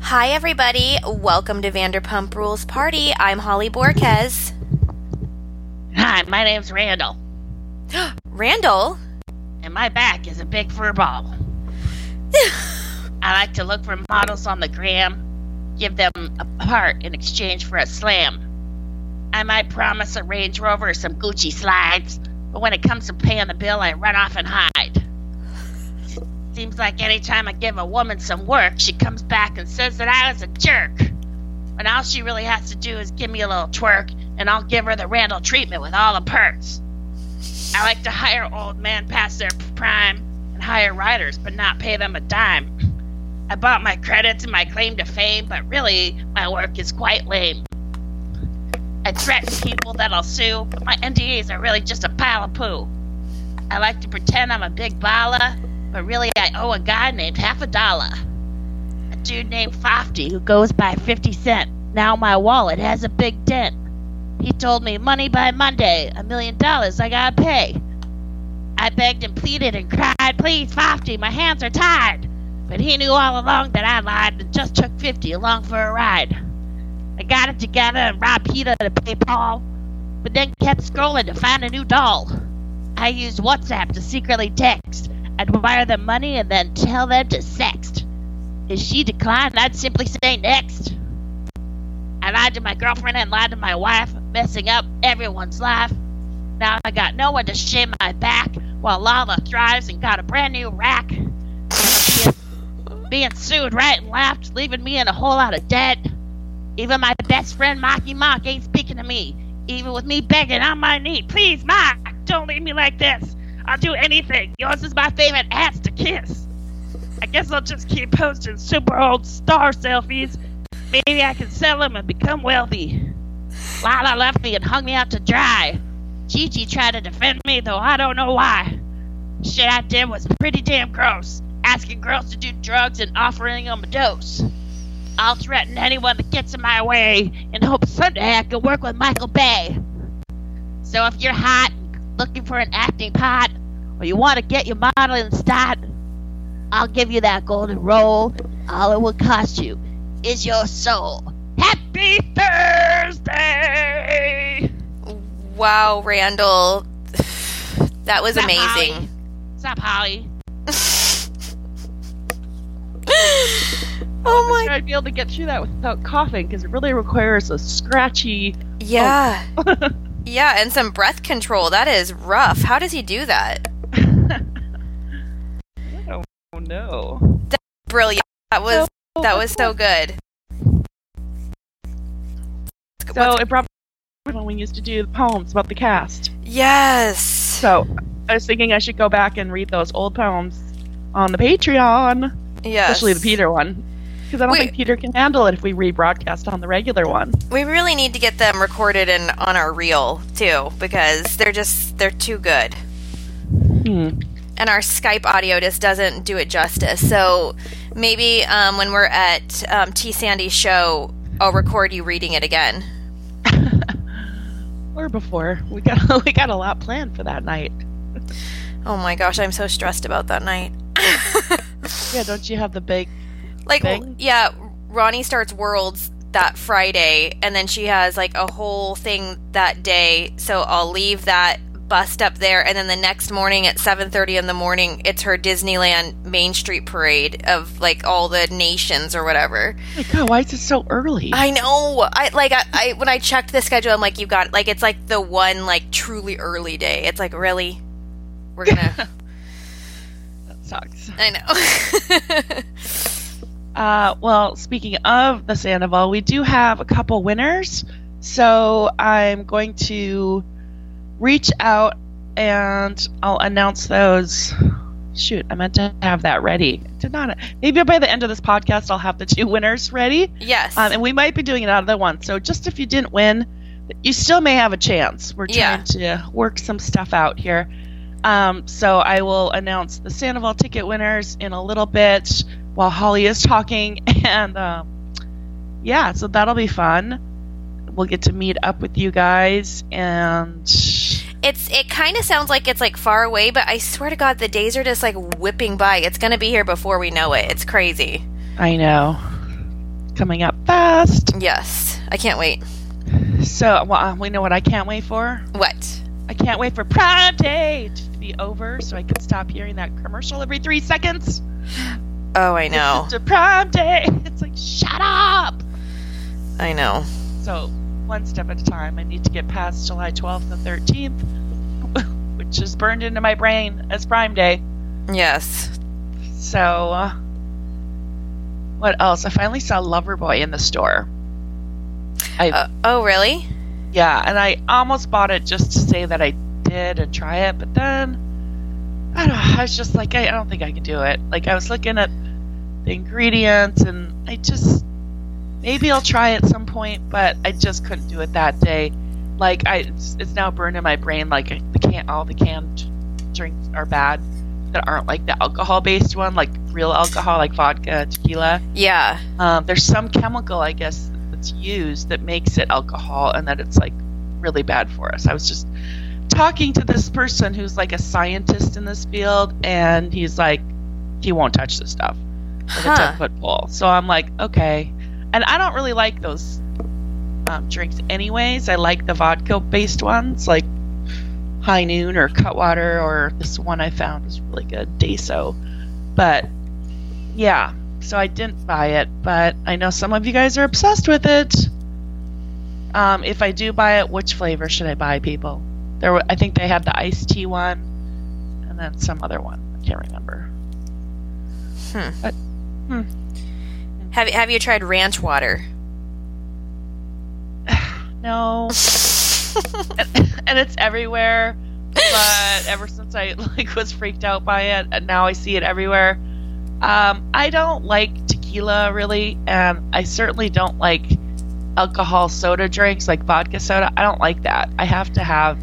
Hi, everybody. Welcome to Vanderpump Rules Party. I'm Holly Borquez. Hi, my name's Randall, Randall? and my back is a big fur ball. I like to look for models on the gram, give them a part in exchange for a slam. I might promise a Range Rover or some Gucci slides, but when it comes to paying the bill, I run off and hide. Seems like anytime I give a woman some work, she comes back and says that I was a jerk. When all she really has to do is give me a little twerk, and I'll give her the Randall treatment with all the perks. I like to hire old men past their prime and hire writers, but not pay them a dime. I bought my credits and my claim to fame, but really, my work is quite lame. I threaten people that I'll sue, but my NDAs are really just a pile of poo. I like to pretend I'm a big baller, but really I owe a guy named Half a Dollar. A dude named Fofty who goes by 50 Cent. Now my wallet has a big dent. He told me money by Monday, a million dollars I gotta pay. I begged and pleaded and cried, please, Fofty, my hands are tied. But he knew all along that I lied and just took 50 along for a ride. I got it together and robbed Peter to pay Paul, but then kept scrolling to find a new doll. I used WhatsApp to secretly text. I'd wire them money and then tell them to sext. If she declined, I'd simply say next. I lied to my girlfriend and lied to my wife, messing up everyone's life. Now I got no one to shame my back while Lala thrives and got a brand new rack. Being, being sued right and left, leaving me in a whole lot of debt. Even my best friend Marky Mock ain't speaking to me. Even with me begging on my knee, please, Mark, don't leave me like this. I'll do anything. Yours is my favorite ass to kiss. I guess I'll just keep posting super old star selfies. Maybe I can sell them and become wealthy. Lala left me and hung me out to dry. Gigi tried to defend me, though I don't know why. Shit I did was pretty damn gross. Asking girls to do drugs and offering them a dose. I'll threaten anyone that gets in my way and hope someday I can work with Michael Bay. So if you're hot, looking for an acting part, or you want to get your modeling start, I'll give you that golden role. All it will cost you is your soul. Happy Thursday! Wow, Randall. That was Stop, amazing. Holly. Stop, Holly. oh my. I'd be able to get through that without coughing because it really requires a scratchy. Yeah. Oh. Yeah, and some breath control. That is rough. How does he do that? Oh no! Brilliant. That was that was so good. So it brought when we used to do the poems about the cast. Yes. So I was thinking I should go back and read those old poems on the Patreon, Yes. especially the Peter one, because I don't Wait. think Peter can handle it if we rebroadcast on the regular one. We really need to get them recorded and on our reel too because they're just they're too good. Hmm. And our Skype audio just doesn't do it justice. So maybe um, when we're at um, T Sandy's show, I'll record you reading it again. or before we got we got a lot planned for that night. Oh my gosh, I'm so stressed about that night. Yeah, don't you have the big? like thing? yeah ronnie starts worlds that friday and then she has like a whole thing that day so i'll leave that bust up there and then the next morning at 7.30 in the morning it's her disneyland main street parade of like all the nations or whatever Oh my God, why is it so early? i know i like I, I when i checked the schedule i'm like you got like it's like the one like truly early day it's like really we're gonna that sucks. i know Uh, well, speaking of the Sandoval, we do have a couple winners. So I'm going to reach out and I'll announce those. Shoot, I meant to have that ready. Did not. Maybe by the end of this podcast, I'll have the two winners ready. yes Um, and we might be doing another one. So just if you didn't win, you still may have a chance. We're Yeah. trying to work some stuff out here. Um, so I will announce the Sandoval ticket winners in a little bit while Holly is talking. And um, yeah, so that'll be fun. We'll get to meet up with you guys. And it's it kind of sounds like it's like far away, but I swear to God, the days are just like whipping by. It's gonna be here before we know it. It's crazy. I know. Coming up fast. Yes, I can't wait. So, well, uh, we know what I can't wait for. What? I can't wait for Prime Day to be over so I can stop hearing that commercial every three seconds. Oh, I know. It's Prime Day. It's like, shut up. I know. So, one step at a time. I need to get past July 12th and 13th, which is burned into my brain as Prime Day. Yes. So, uh, what else? I finally saw Loverboy in the store. I Uh, oh, really? yeah, and I almost bought it just to say that I did and try it, but then I don't know. I was just like, I, I don't think I can do it. Like I was looking at the ingredients, and I just maybe I'll try at some point, but I just couldn't do it that day. Like I, it's, it's now burned in my brain. Like the can, all the canned drinks are bad that aren't like the alcohol-based one, like real alcohol, like vodka, tequila. Yeah. Um, there's some chemical, I guess, that's used that makes it alcohol, and that it's like really bad for us. I was just talking to this person who's like a scientist in this field, and he's like, he won't touch this stuff with a Huh. ten foot pole. So I'm like, okay. And I don't really like those um, drinks, anyways. I like the vodka based ones, like High Noon or Cutwater, or this one I found was really good, Deso. But yeah, so I didn't buy it, but I know some of you guys are obsessed with it. Um, if I do buy it, which flavor should I buy, people? There, were, I think they had the iced tea one, and then some other one. I can't remember. Hmm. But, hmm. Have Have you tried ranch water? No, and it's everywhere. But ever since I like was freaked out by it, and now I see it everywhere. Um, I don't like tequila really, and I certainly don't like alcohol soda drinks like vodka soda. I don't like that. I have to have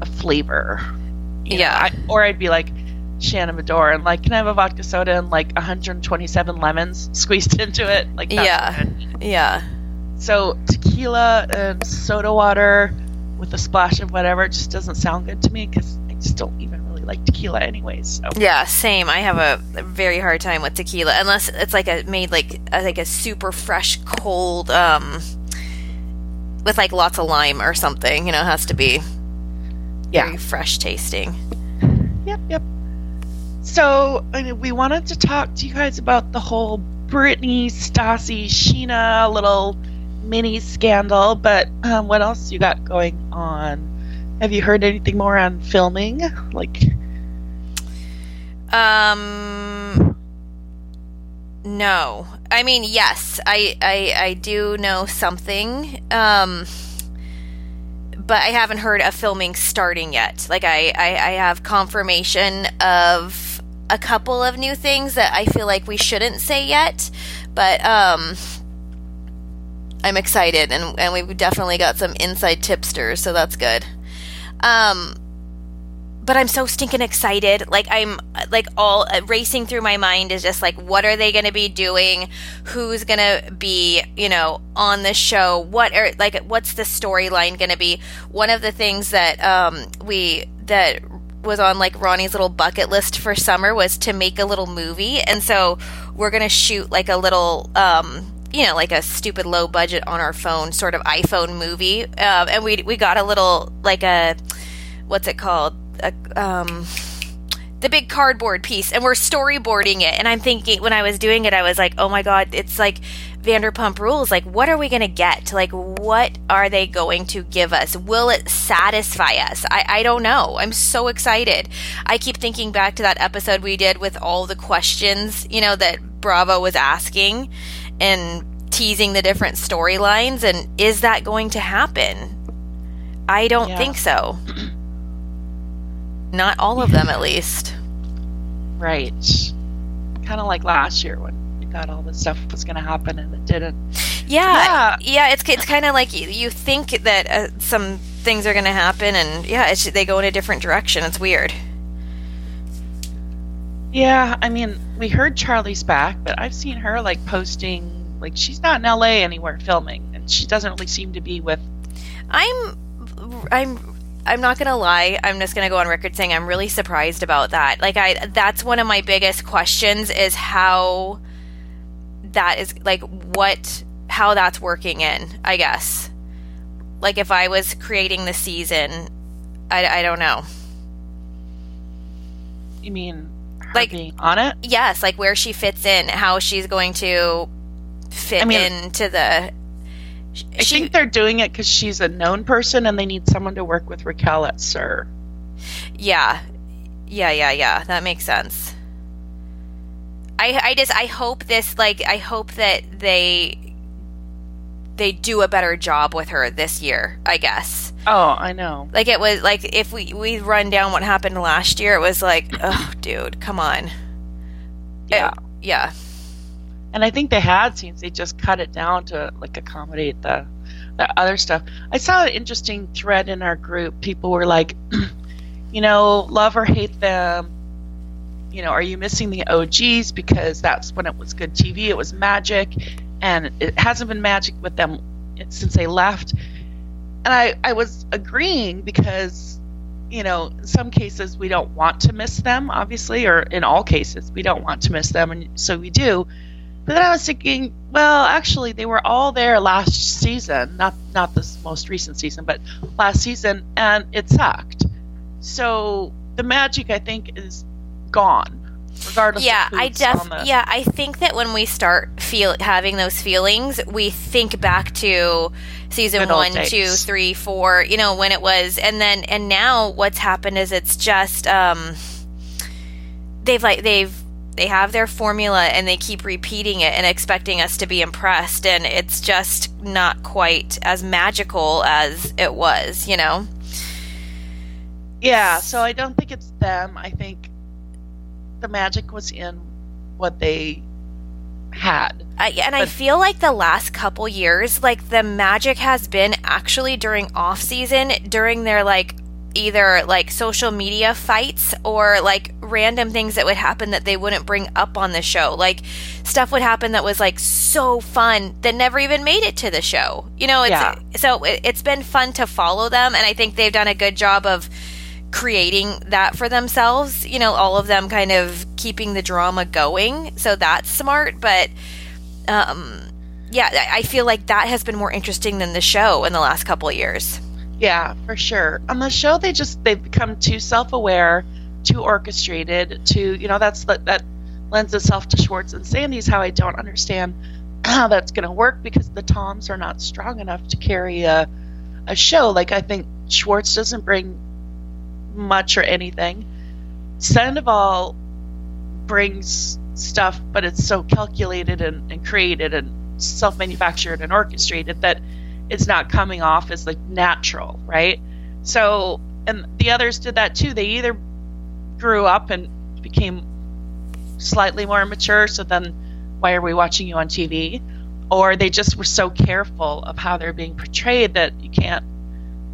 a flavor. know, Yeah. I, or I'd be like Shannon Beador and like, can I have a vodka soda and like 127 lemons squeezed into it? Like, Yeah. need. Yeah. So tequila and soda water with a splash of whatever just doesn't sound good to me because I just don't even really like tequila anyways. So Yeah, same. I have a, a very hard time with tequila unless it's like a made like a, like a super fresh cold um with like lots of lime or something. You know, it has to be yeah, very fresh tasting. yep, yep. So I mean, we wanted to talk to you guys about the whole Brittany, Stassi, Scheana little mini scandal. But um, what else you got going on? Have you heard anything more on filming? Like, Um no. I mean, yes. I I I do know something. Um but I haven't heard of filming starting yet. Like I, I, I have confirmation of a couple of new things that I feel like we shouldn't say yet, but um, I'm excited and and we've definitely got some inside tipsters, so that's good. Um, but I'm so stinking excited. Like I'm like all uh, racing through my mind is just like what are they going to be doing? Who's going to be, you know, on the show? What are like what's the storyline going to be? One of the things that um we that was on like Ronnie's little bucket list for summer was to make a little movie. And so we're going to shoot like a little um you know, like a stupid low budget on our phone sort of iPhone movie. Um, and we we got a little like a what's it called? A, um, the big cardboard piece, and we're storyboarding it. And I'm thinking when I was doing it, I was like, oh my god, it's like Vanderpump Rules. Like, what are we gonna get? Like, what are they going to give us? Will it satisfy us? I, I don't know. I'm so excited. I keep thinking back to that episode we did with all the questions, you know, that Bravo was asking and teasing the different storylines. And is that going to happen? I don't Yeah. think so. Not all of them, at least. right? Kind of like last year when thought all this stuff was going to happen and it didn't. Yeah, yeah. it's it's kind of like you, you think that uh, some things are going to happen, and yeah, it's, they go in a different direction. It's weird. Yeah, I mean, we heard Charli's back, but I've seen her like posting, like she's not in LA anywhere filming, and she doesn't really seem to be with. I'm I'm I'm not gonna lie. I'm just gonna go on record saying I'm really surprised about that. Like I, that's one of my biggest questions is how that is like what how that's working in. I guess. Like if I was creating the season, I, I don't know. You mean her Like- being on it? Yes, like where she fits in, how she's going to fit I mean- into the. I She, think they're doing it because she's a known person and they need someone to work with Raquel at SUR. Yeah. Yeah, yeah, yeah. That makes sense. I I just I hope this like I hope that they they do a better job with her this year, I guess. Oh, I know. Like it was like if we we run down what happened last year, it was like, oh dude, come on. Yeah. Uh, yeah. And I think they had scenes. They just cut it down to like accommodate the the other stuff. I saw an interesting thread in our group. People were like, you know, love or hate them. You know, are you missing the OGs because that's when it was good TV? It was magic, and it hasn't been magic with them since they left. And I I was agreeing because you know, in some cases we don't want to miss them, obviously, or in all cases we don't want to miss them, and so we do. But then I was thinking, well, actually, they were all there last season, not not this most recent season, but last season, and it sucked. So the magic, I think, is gone, regardless. yeah of i def the- yeah i think that when we start feel having those feelings we think back to season Good one two three four you know when it was and then and now what's happened is it's just um they've like they've they have their formula and they keep repeating it and expecting us to be impressed and it's just not quite as magical as it was you know Yeah, so I don't think it's them. I think the magic was in what they had. I, and I feel like the last couple years, like the magic has been actually during off season, during their like either like social media fights or like random things that would happen that they wouldn't bring up on the show. Like stuff would happen that was like so fun that never even made it to the show. You know, it's Yeah. so it, it's been fun to follow them, and I think they've done a good job of creating that for themselves. You know, all of them kind of keeping the drama going. So that's smart, but um yeah, I feel like that has been more interesting than the show in the last couple years. Yeah, for sure. On the show, they just they've become too self-aware, too orchestrated. Too, you know, that's that that lends itself to Schwartz and Sandy's. How I don't understand how that's going to work because the Toms are not strong enough to carry a a show. Like I think Schwartz doesn't bring much or anything. Sandoval brings stuff, but it's so calculated and, and created and self-manufactured and orchestrated that it's not coming off as like natural, right? So, and the others did that too. They either grew up and became slightly more mature, so then why are we watching you on TV? Or they just were so careful of how they're being portrayed that you can't,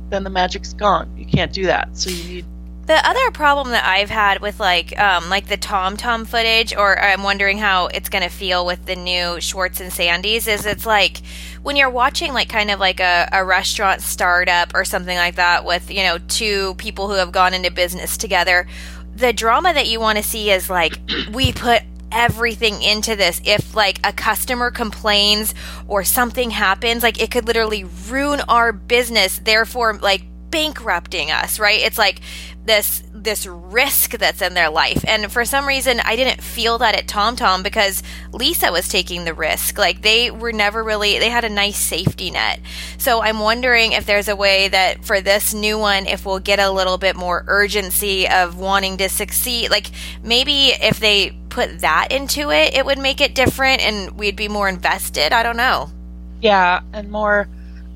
then the magic's gone. You can't do that. So you need, The other problem that I've had with like um like the Tom Tom footage or I'm wondering how it's going to feel with the new Schwartz and Sandy's is it's like when you're watching like kind of like a, a restaurant startup or something like that with, you know, two people who have gone into business together, the drama that you want to see is like we put everything into this. If like a customer complains or something happens like it could literally ruin our business therefore like bankrupting us right? It's like this this risk that's in their life. And for some reason i didn't feel that at tomtom because lisa was taking the risk. Like they were never really they had a nice safety net. So i'm wondering if there's a way that for this new one if we'll get a little bit more urgency of wanting to succeed. Like maybe if they put that into it it would make it different and we'd be more invested. I don't know. Yeah, and more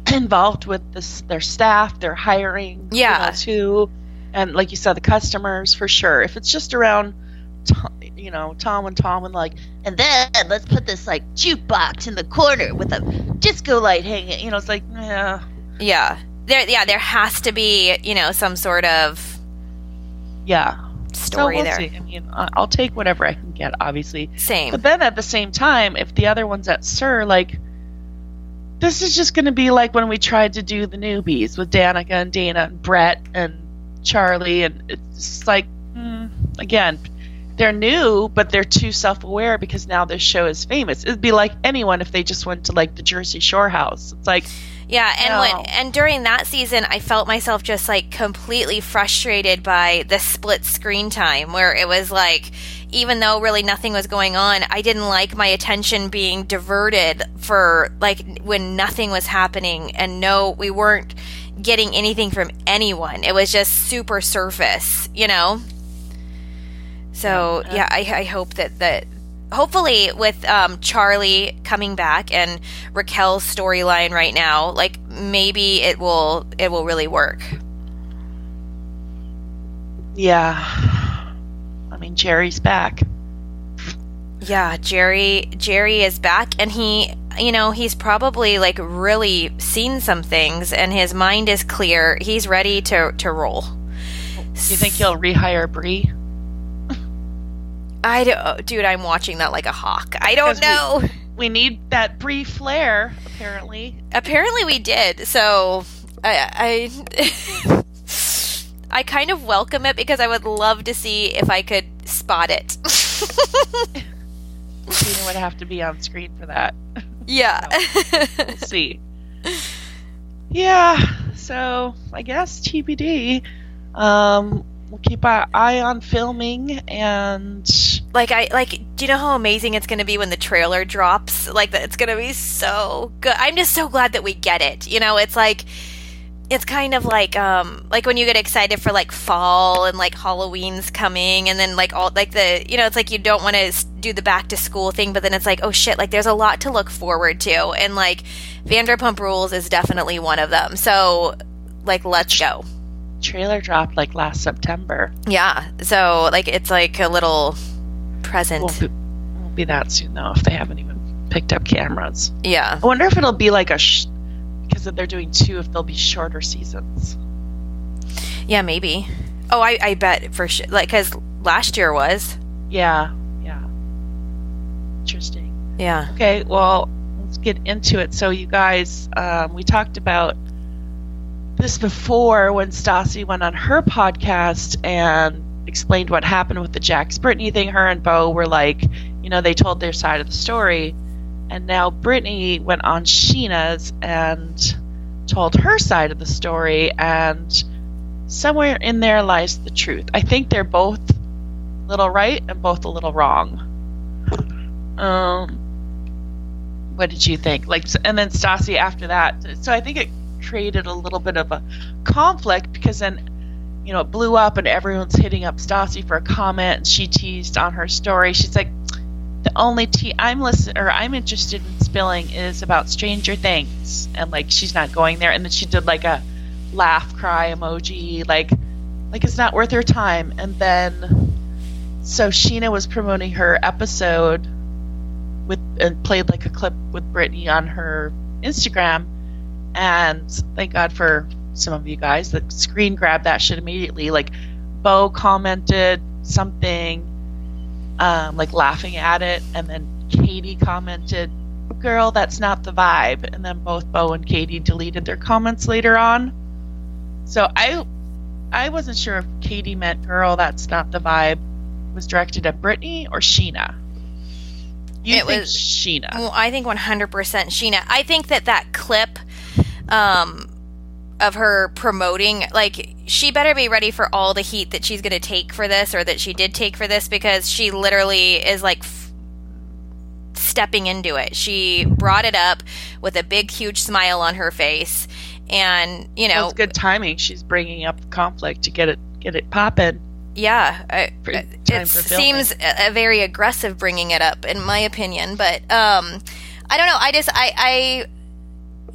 involved with this, their staff, their hiring, you Yeah. know, too, and like you said, the customers for sure. If it's just around, you know, Tom and Tom and like, And then let's put this like jukebox in the corner with a disco light hanging. you know, it's like, yeah, yeah there yeah there has to be you know some sort of yeah. story so we'll there See. I mean, I'll take whatever I can get, obviously. same But then at the same time, if the other one's at SUR, like, this is just going to be like when we tried to do the newbies with Danica and Dayna and Brett and Charli, and it's like, mm, again, they're new, but they're too self-aware because now this show is famous. It'd be like anyone if they just went to like the Jersey Shore house. It's like, Yeah, and No. when and during that season, I felt myself just like completely frustrated by the split screen time, where it was like, even though really nothing was going on, I didn't like my attention being diverted for like when nothing was happening, and no, we weren't getting anything from anyone. It was just super surface, you know. So Yeah. yeah, I, I hope that that hopefully with um, Charli coming back and Raquel's storyline right now, like maybe it will it will really work. yeah. I mean, Jerry's back. Yeah, Jerry Jerry is back and he you know, he's probably like really seen some things and his mind is clear. He's ready to to roll. Do you think he'll rehire Bree? I don't, uh, dude, I'm watching that like a hawk. I don't Because we- know. We need that Bree flair, apparently. Apparently we did. So I I I kind of welcome it because I would love to see if I could spot it. Tina would have to be on screen for that. yeah. We'll see. Yeah, so I guess TBD. Um, we'll keep our eye on filming and like I like do you know how amazing it's going to be when the trailer drops? Like that it's going to be so good. I'm just so glad that we get it. You know, it's like it's kind of like um like when you get excited for like fall and like Halloween's coming and then like all like the you know it's like you don't want to do the back to school thing but then it's like oh shit like there's a lot to look forward to and like Vanderpump Rules is definitely one of them. So like let's go. trailer dropped like last September. Yeah. So like it's like a little present. Won't be, won't be that soon though if they haven't even picked up cameras. yeah. I wonder if it'll be like a sh- because they're doing two, if they'll be shorter seasons. Yeah, maybe. Oh, I, I bet for sure. Like, because last year was. Yeah, yeah. Interesting. Yeah. Okay, well, let's get into it. So, you guys, um, we talked about this before when Stassi went on her podcast and explained what happened with the Jax Brittany thing. Her and Beau were like, you know, they told their side of the story. And now Brittany went on Scheana's and told her side of the story. And somewhere in there lies the truth. I think they're both a little right and both a little wrong. Um, what did you think? Like, and then Stassi after that. So I think it created a little bit of a conflict because then, you know, it blew up and everyone's hitting up Stassi for a comment, and she teased on her story. She's like, the only tea I'm listen or I'm interested in spilling is about Stranger Things, and like she's not going there. And then she did like a laugh cry emoji, like, like it's not worth her time. And then, so Scheana was promoting her episode with and played like a clip with Brittany on her Instagram. And thank God for some of you guys that screen grabbed that shit immediately. Like Beau commented something, um, like laughing at it, and then Katie commented, "Girl, that's not the vibe." And then both Beau and Katie deleted their comments later on. So I, I wasn't sure if Katie meant "Girl, that's not the vibe" was directed at Brittany or Scheana. You It think was- Scheana? Well, I think 100% Scheana. I think that that clip um, of her promoting, like, she better be ready for all the heat that she's going to take for this or that she did take for this because she literally is like f- stepping into it. She brought it up with a big, huge smile on her face. And, you Well, know, it's good timing. She's bringing up conflict to get it get it popping. Yeah, I, it time for filming. seems a, a very aggressive bringing it up, in my opinion. But um, I don't know. I just I, I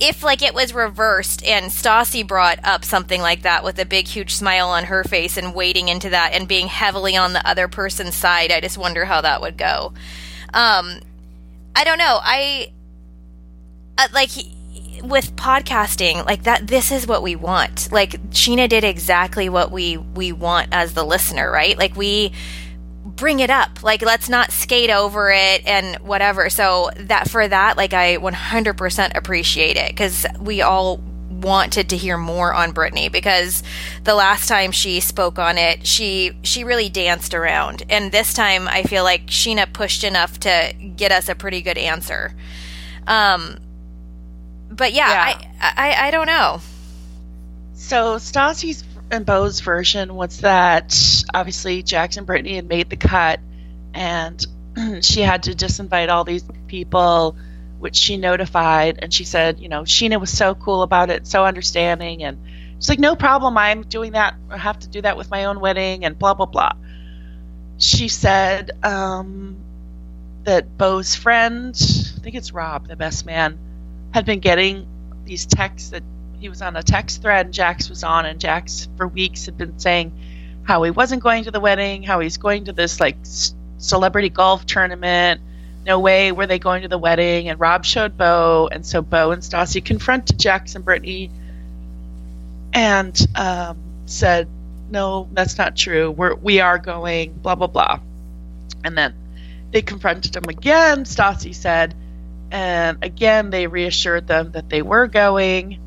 if like it was reversed and Stassi brought up something like that with a big huge smile on her face and wading into that and being heavily on the other person's side, I just wonder how that would go. Um, I don't know. I uh, like with podcasting like that this is what we want like scheana did exactly what we we want as the listener right like we bring it up. Like, let's not skate over it and whatever. So that for that, like, I 100% appreciate it because we all wanted to hear more on Brittany because the last time she spoke on it, she she really danced around, and this time I feel like Scheana pushed enough to get us a pretty good answer. Um, but yeah, Yeah. I, I I don't know. So Stassi's and Beau's version was that obviously Jackson Brittany had made the cut, and she had to disinvite all these people, which she notified, and she said, you know, Scheana was so cool about it, so understanding, and she's like, no problem, I'm doing that. I have to do that with my own wedding, and blah blah blah. She said um, that Beau's friend, I think it's Rob, the best man, had been getting these texts that he was on a text thread and Jax was on and Jax for weeks had been saying how he wasn't going to the wedding, how he's going to this like celebrity golf tournament. No way were they going to the wedding and Rob showed Beau and so Beau and Stassi confronted Jax and Brittany and um, said, "No, that's not true. We're we are going." Blah blah blah. And then they confronted him again. Stassi said, and again they reassured them that they were going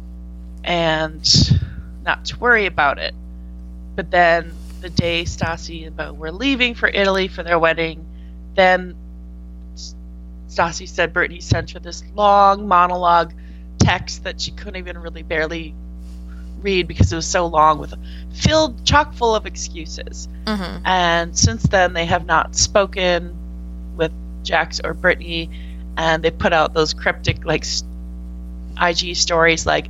and not to worry about it. But then the day Stassi and Beau were leaving for Italy for their wedding, then Stassi said Brittany sent her this long monologue text that she couldn't even really barely read because it was so long with filled chock full of excuses. Mm-hmm. And since then they have not spoken with Jax or Brittany and they put out those cryptic like IG stories like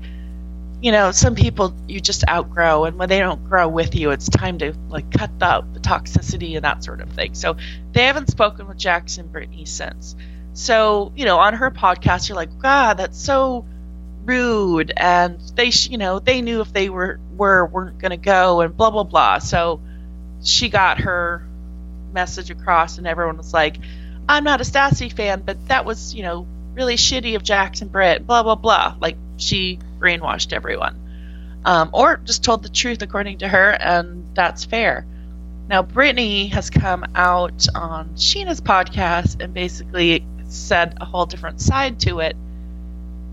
you know some people you just outgrow and when they don't grow with you it's time to like cut out the toxicity and that sort of thing. So they haven't spoken with Jackson Brittany since. So you know on her podcast you're like god that's so rude and they sh- you know they knew if they were were weren't going to go and blah blah blah. So she got her message across and everyone was like i'm not a Stassi fan but that was you know really shitty of jackson britt blah blah blah. Like she brainwashed everyone um, or just told the truth according to her and that's fair. Now brittany has come out on scheana's podcast and basically said a whole different side to it.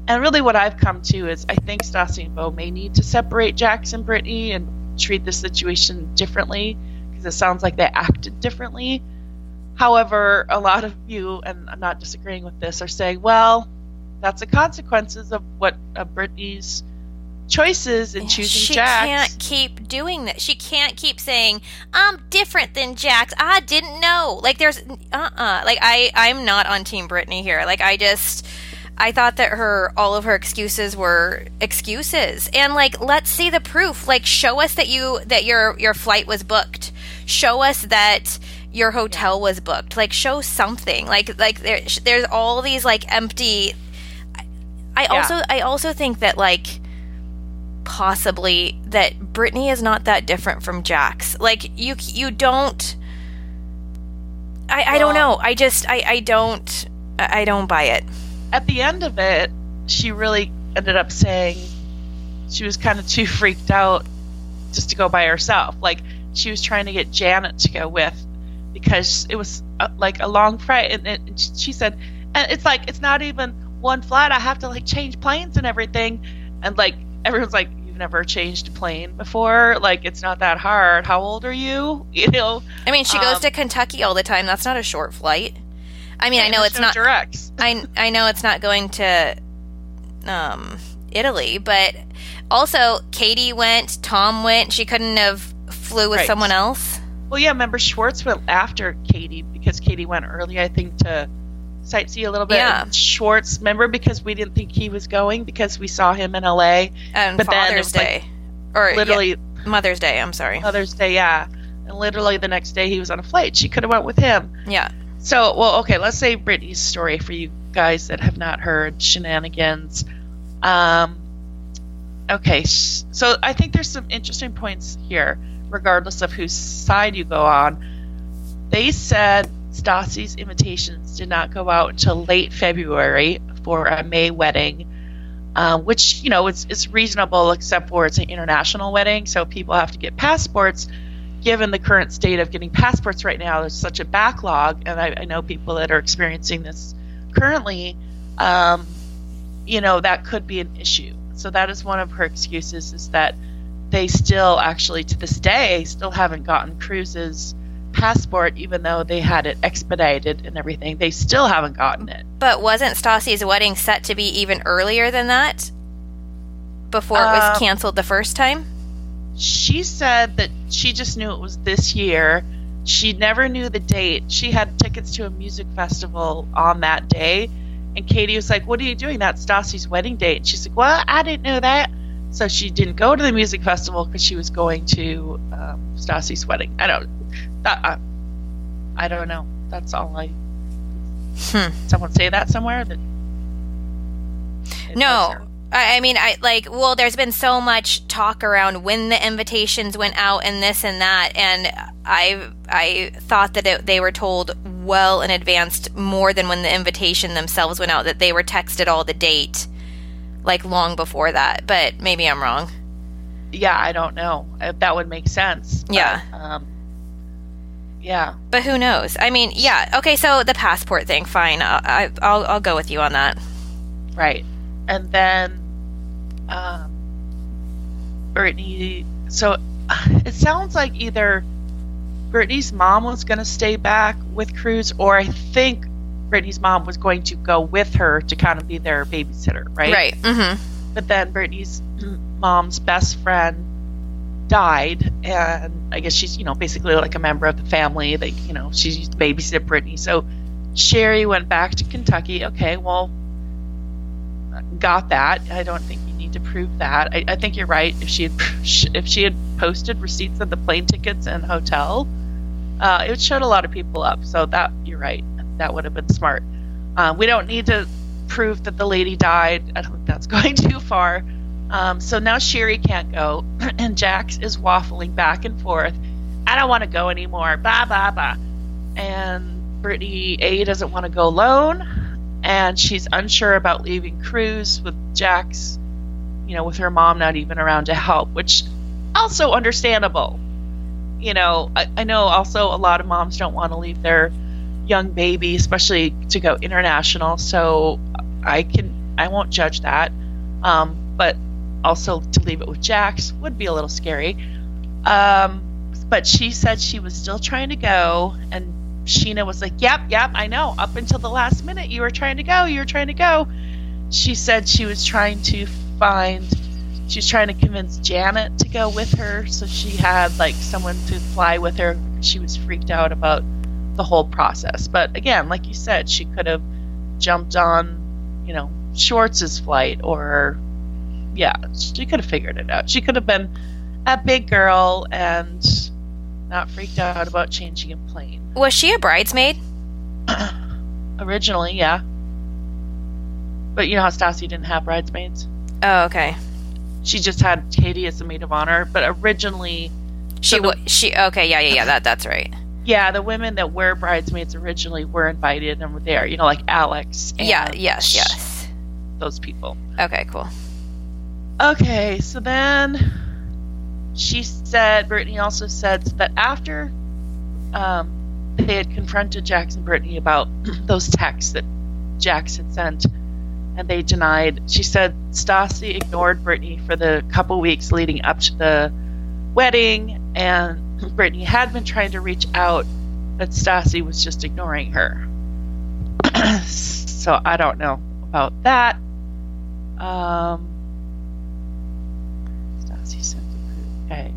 And really what i've come to is i think stassi and beau may need to separate jackson and brittany and treat the situation differently because it sounds like they acted differently. However, a lot of you, and I'm not disagreeing with this, are saying, well, that's the consequences of what of Brittany's choices in choosing she Jax. can't keep doing that. She can't keep saying, "I'm different than Jax." I didn't know. Like there's uh-uh. Like I I'm not on team Brittany here. Like I just I thought that her all of her excuses were excuses. And like let's see the proof. Like show us that you that your your flight was booked. Show us that your hotel was booked. Like show something. Like like there there's all these like empty I, Yeah. also I also think that like possibly that Brittany is not that different from Jax. Like you you don't I, I don't know. I just I, I don't I don't buy it. At the end of it, she really ended up saying she was kind of too freaked out just to go by herself. Like she was trying to get Janet to go with because it was uh, like a long flight, and, and she said, and it's like it's not even one flight. I have to like change planes and everything, and like everyone's like, you've never changed a plane before. Like it's not that hard. How old are you? You know. I mean, she goes Um, to Kentucky all the time. That's not a short flight. I mean, I know it's no not directs. I I know it's not going to um Italy, but also Katie went, Tom went. She couldn't have flew with Right. someone else. Well, yeah, remember Schwartz went after Katie because Katie went early, I think, to sightsee a little bit. Yeah. Schwartz, remember, because we didn't think he was going because we saw him in LA. And But Father's was, like, Day. or Literally yeah, Mother's Day, I'm sorry. Mother's Day, yeah. And literally the next day he was on a flight. She could have went with him. Yeah. So, well, okay, let's say Brittany's story for you guys that have not heard Scheananigans. Um, okay, so I think there's some interesting points here, regardless of whose side you go on. They said Stassi's invitations did not go out until late February for a May wedding, um, which, you know, is, is reasonable except for it's an international wedding, so people have to get passports. given the current state of getting passports right now, there's such a backlog, and I, I know people that are experiencing this currently. Um, you know that could be an issue. So that is one of her excuses is that they still actually to this day still haven't gotten Cruz's passport, even though they had it expedited and everything. They still haven't gotten it. But wasn't Stassi's wedding set to be even earlier than that? Before it was Um, canceled the first time? She said that she just knew it was this year. She never knew the date. She had tickets to a music festival on that day. And Katie was like, What are you doing? That's Stassi's wedding date. And she's like, Well, I didn't know that. So she didn't go to the music festival because she was going to um, Stassi's wedding. I don't, that, I, I don't know. That's all I. Hmm. Someone say that somewhere? That No. I I mean, I like. Well, there's been so much talk around when the invitations went out and this and that, and I I thought that it, they were told well in advance, more than when the invitation themselves went out. That they were texted all the date, like long before that. But maybe I'm wrong. Yeah, I don't know. Uh, That would make sense. but, Yeah. Um, yeah. But who knows? I mean, yeah. Okay, so the passport thing, fine. I, I, I'll I'll go with you on that. Right. And then um, Brittany. So it sounds like either Brittany's mom was going to stay back with Cruz, or I think Brittany's mom was going to go with her to kind of be their babysitter, right? Right. Mm-hmm. But then Brittany's mom's best friend died, and I guess she's, you know, basically like a member of the family. Like, you know, she used to babysit Brittany. So Sherry went back to Kentucky. Okay, well, got that. I don't think you need to prove that. I, I think you're right. If she had, if she had posted receipts of the plane tickets and hotel, uh, it showed a lot of people up. So that you're right. That would have been smart. Uh, we don't need to prove that the lady died. I don't think that's going too far. Um, so now Sherry can't go, and Jax is waffling back and forth. I don't want to go anymore. Blah blah blah. And Brittany A doesn't want to go alone, and she's unsure about leaving Cruz with Jax. You know, with her mom not even around to help, which also understandable. You know, I, I know also a lot of moms don't want to leave their young baby, especially to go international. So I can I won't judge that. Um, but also to leave it with Jax would be a little scary. Um, but she said she was still trying to go, and Scheana was like, "Yep, yep, I know. Up until the last minute, you were trying to go. You were trying to go." She said she was trying to find. She was trying to convince Janet to go with her, so she had like someone to fly with her. She was freaked out about the whole process. But again, like you said, she could have jumped on, you know, Schwartz's flight or yeah, she could have figured it out. She could have been a big girl and not freaked out about changing a plane. Was she a bridesmaid? Originally, yeah. But you know how Stassi didn't have bridesmaids? Oh, okay. She just had Katie as the maid of honor. But originally, She So the- she okay, yeah, yeah, yeah, that that's right. yeah, the women that were bridesmaids originally were invited and were there. You know, like Alex. And Yeah, yes, yes. Those people. Okay, cool. Okay, so then she said, Brittany also said that after um, they had confronted and Brittany about those texts that Jax had sent, and they denied, she said Stassi ignored Brittany for the couple weeks leading up to the wedding, and Brittany had been trying to reach out, but Stassi was just ignoring her. so I don't know about that. Um, Stassi sent it. Okay.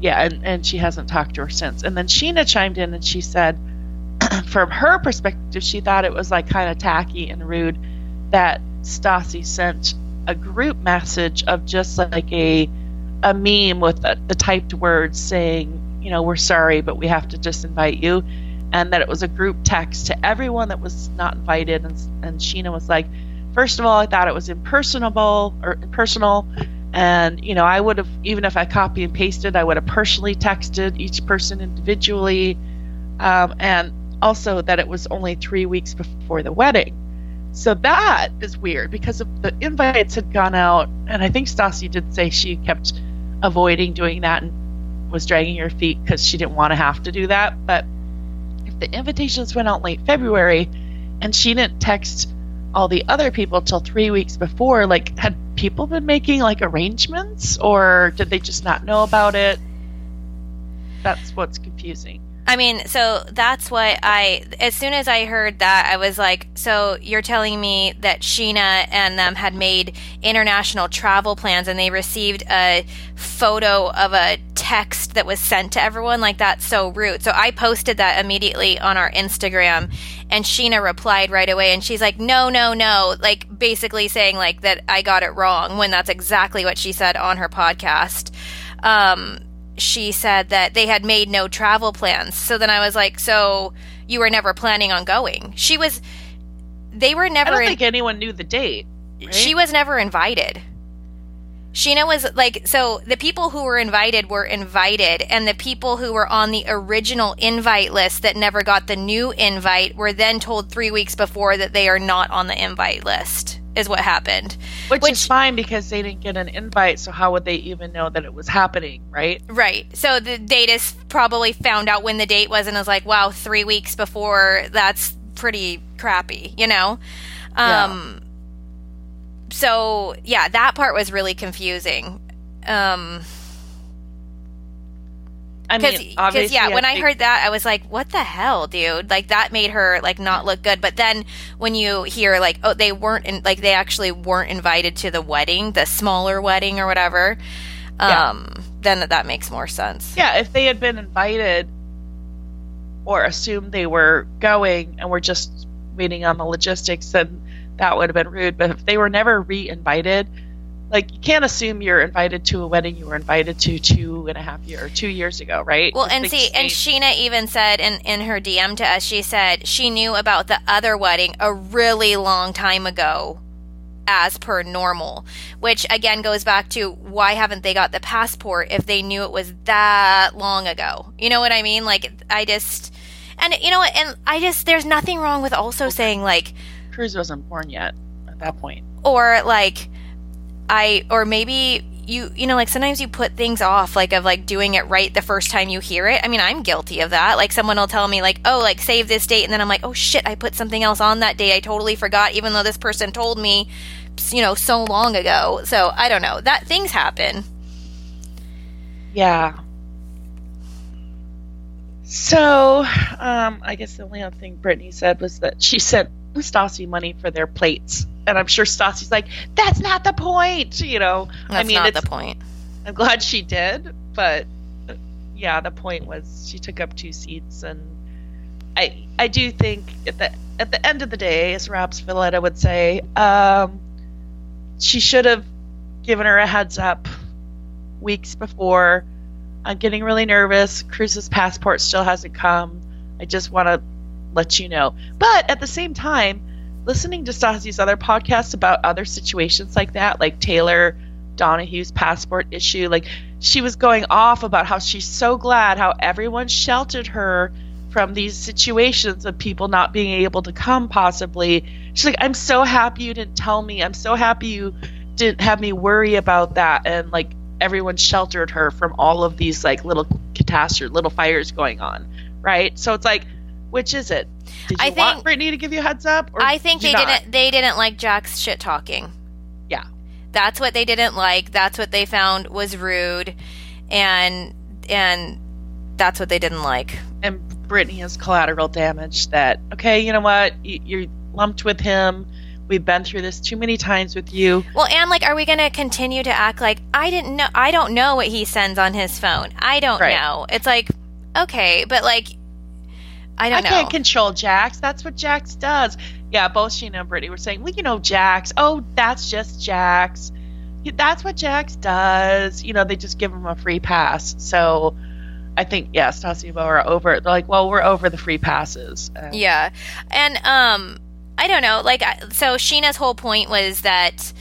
Yeah, and, and she hasn't talked to her since. And then Scheana chimed in and she said, from her perspective, she thought it was like kind of tacky and rude that Stassi sent a group message of just like a a meme with the, the typed words saying, you know, we're sorry, but we have to just invite you, and that it was a group text to everyone that was not invited. And, and Scheana was like, first of all, I thought it was impersonable or impersonal. And, you know, I would have, even if I copy and pasted, I would have personally texted each person individually. Um, and also that it was only three weeks before the wedding. So that is weird because the invites had gone out. And I think Stassi did say she kept avoiding doing that and was dragging her feet because she didn't want to have to do that. But if the invitations went out late February and she didn't text all the other people till three weeks before, like, had people been making like arrangements or did they just not know about it? That's what's confusing. I mean, so that's what I, as soon as I heard that, I was like, so you're telling me that Scheana and them had made international travel plans and they received a photo of a text that was sent to everyone? Like, that's so rude. So I posted that immediately on our Instagram and Scheana replied right away and she's like, no, no, no. Like, basically saying, like, that I got it wrong when that's exactly what she said on her podcast. Um, she said that they had made no travel plans. So then I was like, so you were never planning on going? She was. They were never. I don't in- think anyone knew the date. right? she was never invited. Scheana was like, so the people who were invited were invited, and the people who were on the original invite list that never got the new invite were then told three weeks before that they are not on the invite list, is what happened. Which, Which- is fine because they didn't get an invite, so how would they even know that it was happening, right? Right. So the datus probably found out when the date was and was like, wow, three weeks before, that's pretty crappy, you know? Yeah. Um, So yeah, that part was really confusing. Um, I Because, mean, obviously, yeah, when I heard that, I was like, "What the hell, dude?" Like that made her like not look good. But then when you hear like, "Oh, they weren't in, like they actually weren't invited to the wedding, the smaller wedding or whatever," Yeah. um, then that makes more sense. yeah, if they had been invited or assumed they were going and were just waiting on the logistics, then that would have been rude. But if they were never re-invited, like you can't assume you're invited to a wedding you were invited to two and a half year or two years ago, right? Well, and see, and Scheana even said in, in her DM to us, she said she knew about the other wedding a really long time ago, as per normal. Which again goes back to why haven't they got the passport if they knew it was that long ago? You know what I mean? Like, I just. And you know? And I just, there's nothing wrong with also saying, like, Cruz wasn't born yet at that point. or like i or maybe you you know like sometimes you put things off like of like doing it right the first time you hear it. I mean i'm guilty of that. Like someone will tell me like oh like save this date and then i'm like oh shit i put something else on that day i totally forgot even though this person told me you know so long ago. So i don't know. That things happen. Yeah. So, um, I guess the only other thing Brittany said was that she sent Stassi money for their plates, and I'm sure Stassi's like, "That's not the point," you know. that's I mean, not the point I'm glad she did, but yeah, the point was she took up two seats, and I I do think at the at the end of the day, as Robs Valletta would say, um, she should have given her a heads up weeks before. I'm getting really nervous. Cruz's passport still hasn't come. I just want to let you know. But at the same time, listening to Stassi's other podcasts about other situations like that, like Taylor Donahue's passport issue, like she was going off about how she's so glad how everyone sheltered her from these situations of people not being able to come possibly. She's like, I'm so happy you didn't tell me. I'm so happy you didn't have me worry about that. And like everyone sheltered her from all of these like little catastrophes, little fires going on. Right. So it's like, which is it? Did you I want think- Brittany to give you a heads up? Or i think did they not? didn't they didn't like Jax's shit talking Yeah. that's what they didn't like that's what they found was rude and and that's what they didn't like and Brittany has collateral damage that, okay, you know what? You- You're lumped with him. We've been through this too many times with you. Well, and like, are we going to continue to act like I didn't know? I don't know what he sends on his phone. I don't Right. know. It's like, okay, but like, I I don't know. can't control Jax. That's what Jax does. Yeah, both Scheana and Brittany were saying, well, you know, Jax. Oh, that's just Jax. That's what Jax does. You know, they just give him a free pass. So I think, yeah, Stassi and Beau are over. They're like, well, we're over the free passes. Uh, yeah, and um, I don't know. Like, so Scheana's whole point was that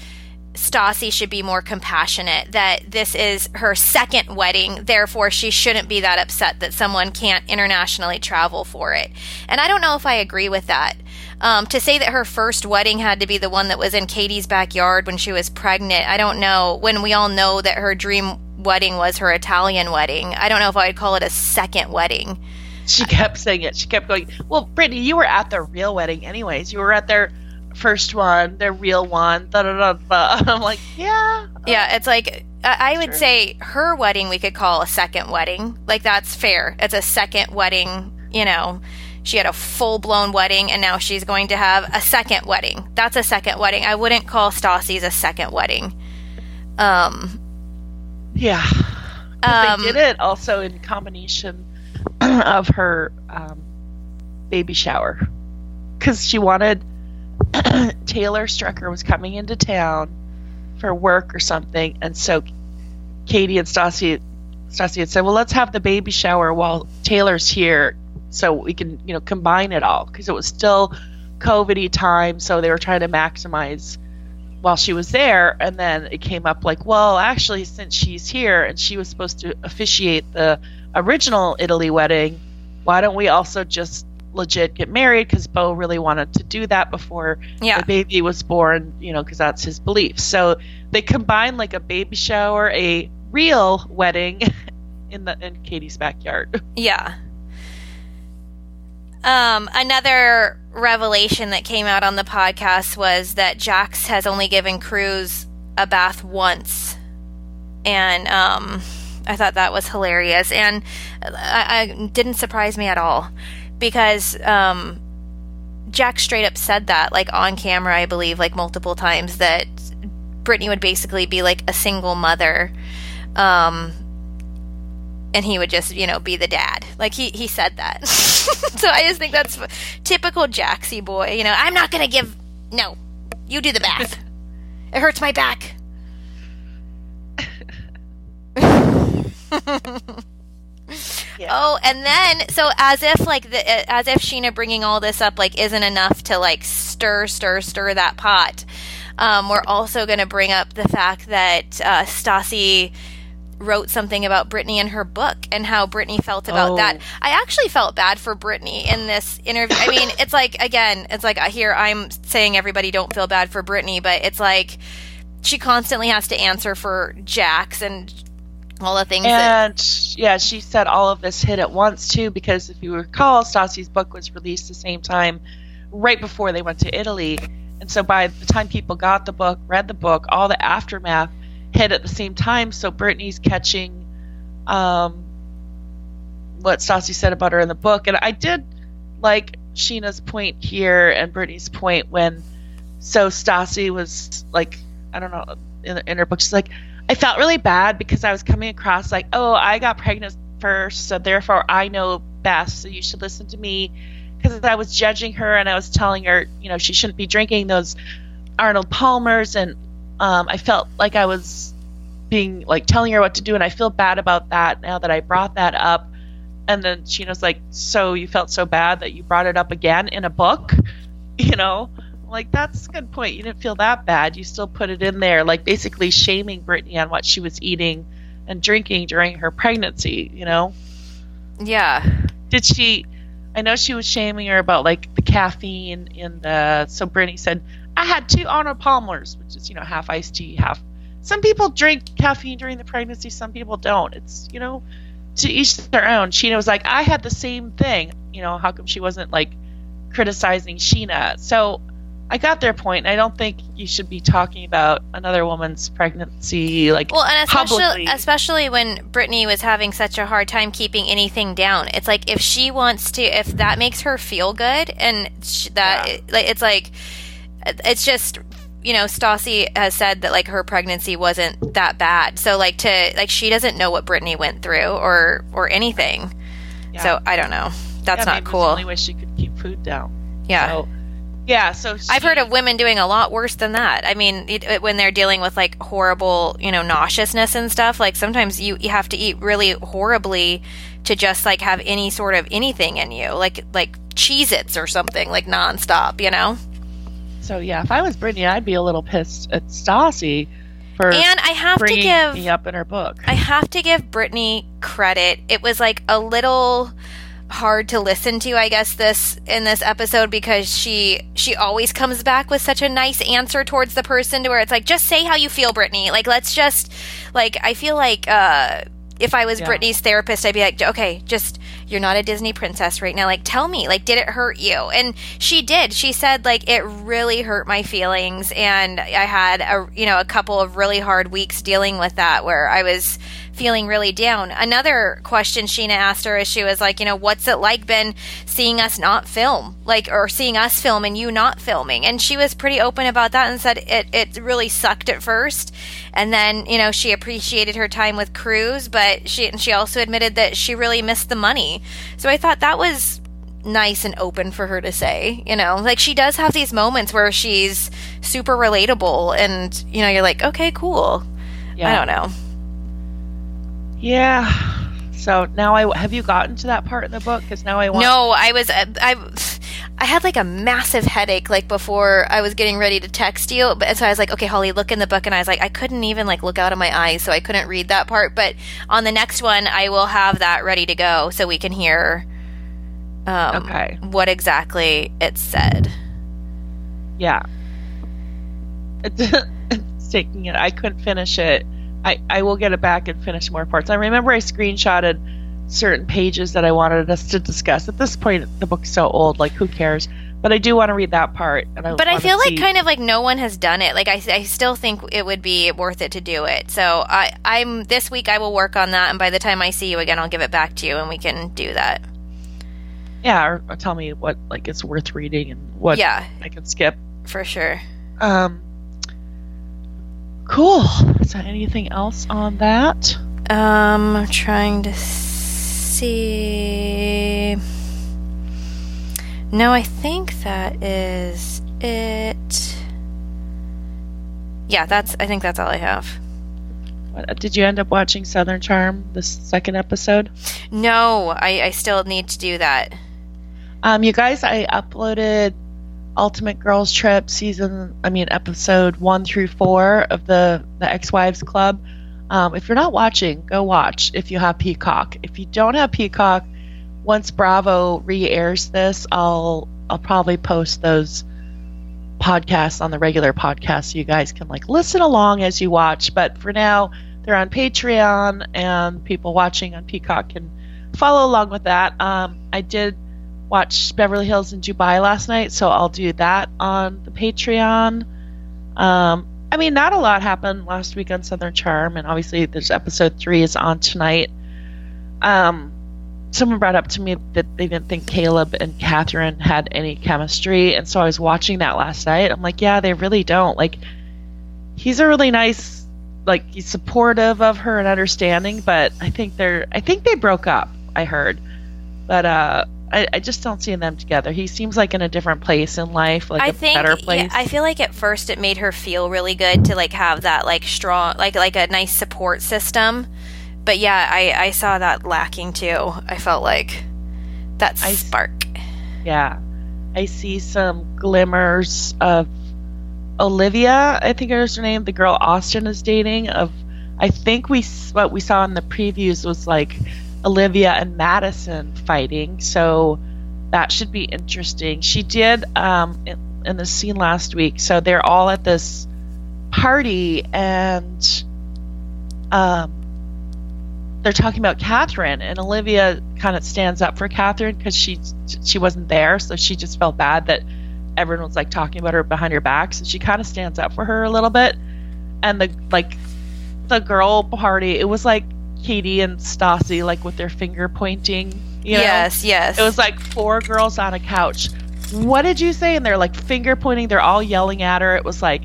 Stassi should be more compassionate. That this is her second wedding, therefore she shouldn't be that upset that someone can't internationally travel for it. And I don't know if I agree with that. Um, to say that her first wedding had to be the one that was in Katie's backyard when she was pregnant, I don't know. When we all know that her dream wedding was her Italian wedding. I don't know if I'd call it a second wedding. She kept saying it. She kept going, Well, Brittany, you were at the real wedding anyways. You were at their first one, their real one. Da, da, da, da. I'm like, Yeah. Yeah, it's like I I would Sure. say her wedding we could call a second wedding. Like that's fair. It's a second wedding, you know. She had a full blown wedding and now she's going to have a second wedding. That's a second wedding. I wouldn't call Stassi's a second wedding. Um Yeah. Um, they did it also in combination of her um, baby shower. Because she wanted Taylor Strecker was coming into town for work or something, and so Katie and Stassi, Stassi had said, "Well, let's have the baby shower while Taylor's here, so we can, you know, combine it all." Because it was still COVID-y time, so they were trying to maximize while she was there and then it came up like well actually since she's here and she was supposed to officiate the original italy wedding why don't we also just legit get married because beau really wanted to do that before yeah. the baby was born you know because that's his belief so they combined like a baby shower a real wedding in the in katie's backyard Yeah. Um, another revelation that came out on the podcast was that Jax has only given Cruz a bath once. And um, I thought that was hilarious. And I, I didn't surprise me at all because um, Jax straight up said that, like on camera, I believe, like multiple times, that Brittany would basically be like a single mother. Um, and he would just, you know, be the dad. Like he he said that. so I just think that's typical Jaxie boy. You know, I'm not gonna give. No, you do the bath. it hurts my back. Yeah. Oh, and then so as if like the as if Scheana bringing all this up like isn't enough to like stir stir stir that pot. Um, we're also going to bring up the fact that uh, Stassi wrote something about Brittany in her book and how Brittany felt about Oh. that. I actually felt bad for Brittany in this interview. I mean, it's like again, it's like here I'm saying everybody don't feel bad for Brittany, but it's like she constantly has to answer for Jax and all the things that And yeah, she said all of this hit at once too, because if you recall, Stassi's book was released the same time, right before they went to Italy. And so by the time people got the book, read the book, all the aftermath hit at the same time. So Brittany's catching um, what Stassi said about her in the book. And I did like Scheana's point here and Brittany's point when so Stassi was like, I don't know, in, in her book, she's like, I felt really bad because I was coming across like, oh, I got pregnant first, so therefore I know best, so you should listen to me. Because I was judging her and I was telling her, you know, she shouldn't be drinking those Arnold Palmers, and um, I felt like I was being like telling her what to do, and I feel bad about that now that I brought that up. And then Scheana's like, so you felt so bad that you brought it up again in a book, you know? Like that's a good point. You didn't feel that bad. You still put it in there, like basically shaming Brittany on what she was eating and drinking during her pregnancy. You know, yeah. did she? I know she was shaming her about like the caffeine in the. So Brittany said, "I had two Arnold Palmers, which is you know half iced tea, half." Some people drink caffeine during the pregnancy. Some people don't. It's you know, to each their own. Scheana was like, "I had the same thing." You know, how come she wasn't like criticizing Scheana? So I got their point. I don't think you should be talking about another woman's pregnancy like Well, and especially publicly. especially when Brittany was having such a hard time keeping anything down. It's like if she wants to, if that makes her feel good, and sh- that Yeah. like it's like it's just you know Stassi has said that like her pregnancy wasn't that bad, so like to like she doesn't know what Brittany went through or or anything. Yeah. So I don't know. That's Yeah, not maybe it was cool. The only way she could keep food down. yeah. So, yeah. So I've heard of women doing a lot worse than that. I mean, it, it- when they're dealing with like horrible, you know, nauseousness and stuff, like sometimes you, you have to eat really horribly to just like have any sort of anything in you, like like Cheez Its or something, like nonstop, you know? So yeah, if I was Brittany, I'd be a little pissed at Stassi for And I have to bringing give me up in her book. I have to give Brittany credit. It was like a little hard to listen to i guess this in this episode because she she always comes back with such a nice answer towards the person to where it's like just say how you feel brittany like let's just like i feel like uh if I was Yeah. Brittany's therapist, I'd be like, okay, just you're not a Disney princess right now. Like, tell me, like, did it hurt you? And she did. She said, like, it really hurt my feelings, and I had a you know a couple of really hard weeks dealing with that, where I was feeling really down. Another question Scheana asked her is she was like, you know, what's it like been seeing us not film, like, or seeing us film and you not filming? And she was pretty open about that and said it it really sucked at first, and then you know she appreciated her time with Cruz, but she and she also admitted that she really missed the money. So I thought that was nice and open for her to say, you know, like she does have these moments where she's super relatable, and you know, you're like, okay, cool. Yeah. I don't know. Yeah. So now I have you gotten to that part in the book? Because now I want. No, I was uh, I I had like a massive headache like before I was getting ready to text you, but so I was like, okay, Holly, look in the book, and I was like, I couldn't even like look out of my eyes, so I couldn't read that part. But on the next one, I will have that ready to go, so we can hear. Um, Okay. What exactly it said? Yeah. It's, it's taking it. I couldn't finish it. I, I will get it back and finish more parts. I remember I screenshotted certain pages that I wanted us to discuss. At this point, the book's so old, like who cares? But I do want to read that part. And I But I feel like kind of like no one has done it. Like I, I still think it would be worth it to do it. So I, I'm this week I will work on that, and by the time I see you again, I'll give it back to you, and we can do that. yeah, or, or tell me what like it's worth reading and what Yeah, I can skip. for sure. Um, cool. Is there anything else on that? Um, I'm trying to see. No, I think that is it. Yeah, that's. I think that's all I have. What, did you end up watching Southern Charm, the second episode? No, I, I still need to do that. Um, you guys, I uploaded Ultimate Girls Trip season, I mean, episode one through four of the, the Ex Wives Club. Um, if you're not watching, go watch if you have Peacock. If you don't have Peacock, once Bravo re airs this, I'll I'll probably post those podcasts on the regular podcast so you guys can like listen along as you watch. But for now, they're on Patreon and people watching on Peacock can follow along with that. Um, I did watch Beverly Hills in Dubai last night, so I'll do that on the Patreon. Um, I mean, not a lot happened last week on Southern Charm, and obviously, there's episode three is on tonight. Um, someone brought up to me that they didn't think Chleb and Kathryn had any chemistry, and so I was watching that last night. I'm like, yeah, they really don't. Like, he's a really nice, like, he's supportive of her and understanding, but I think they're, I think they broke up. I heard, but uh, I, I just don't see them together. He seems like in a different place in life, like I a think better yeah, place. I feel like at first it made her feel really good to like have that like strong like like a nice support system. But yeah, I I saw that lacking too. I felt like that I- spark. Yeah. I see some glimmers of Olivia, I think is her name, the girl Austin is dating. Of, I think we what we saw in the previews was like Olivia and Madison fighting, so that should be interesting. She did um, in, in the scene last week, so they're all at this party and um, they're talking about Kathryn, and Olivia kind of stands up for Kathryn because she she wasn't there, so she just felt bad that everyone was like talking about her behind her back. So she kind of stands up for her a little bit. And the like the girl party, it was like Katie and Stassi like with their finger pointing. You know? yes, yes. It was like four girls on a couch. What did you say? And they're like finger pointing. They're all yelling at her. It was like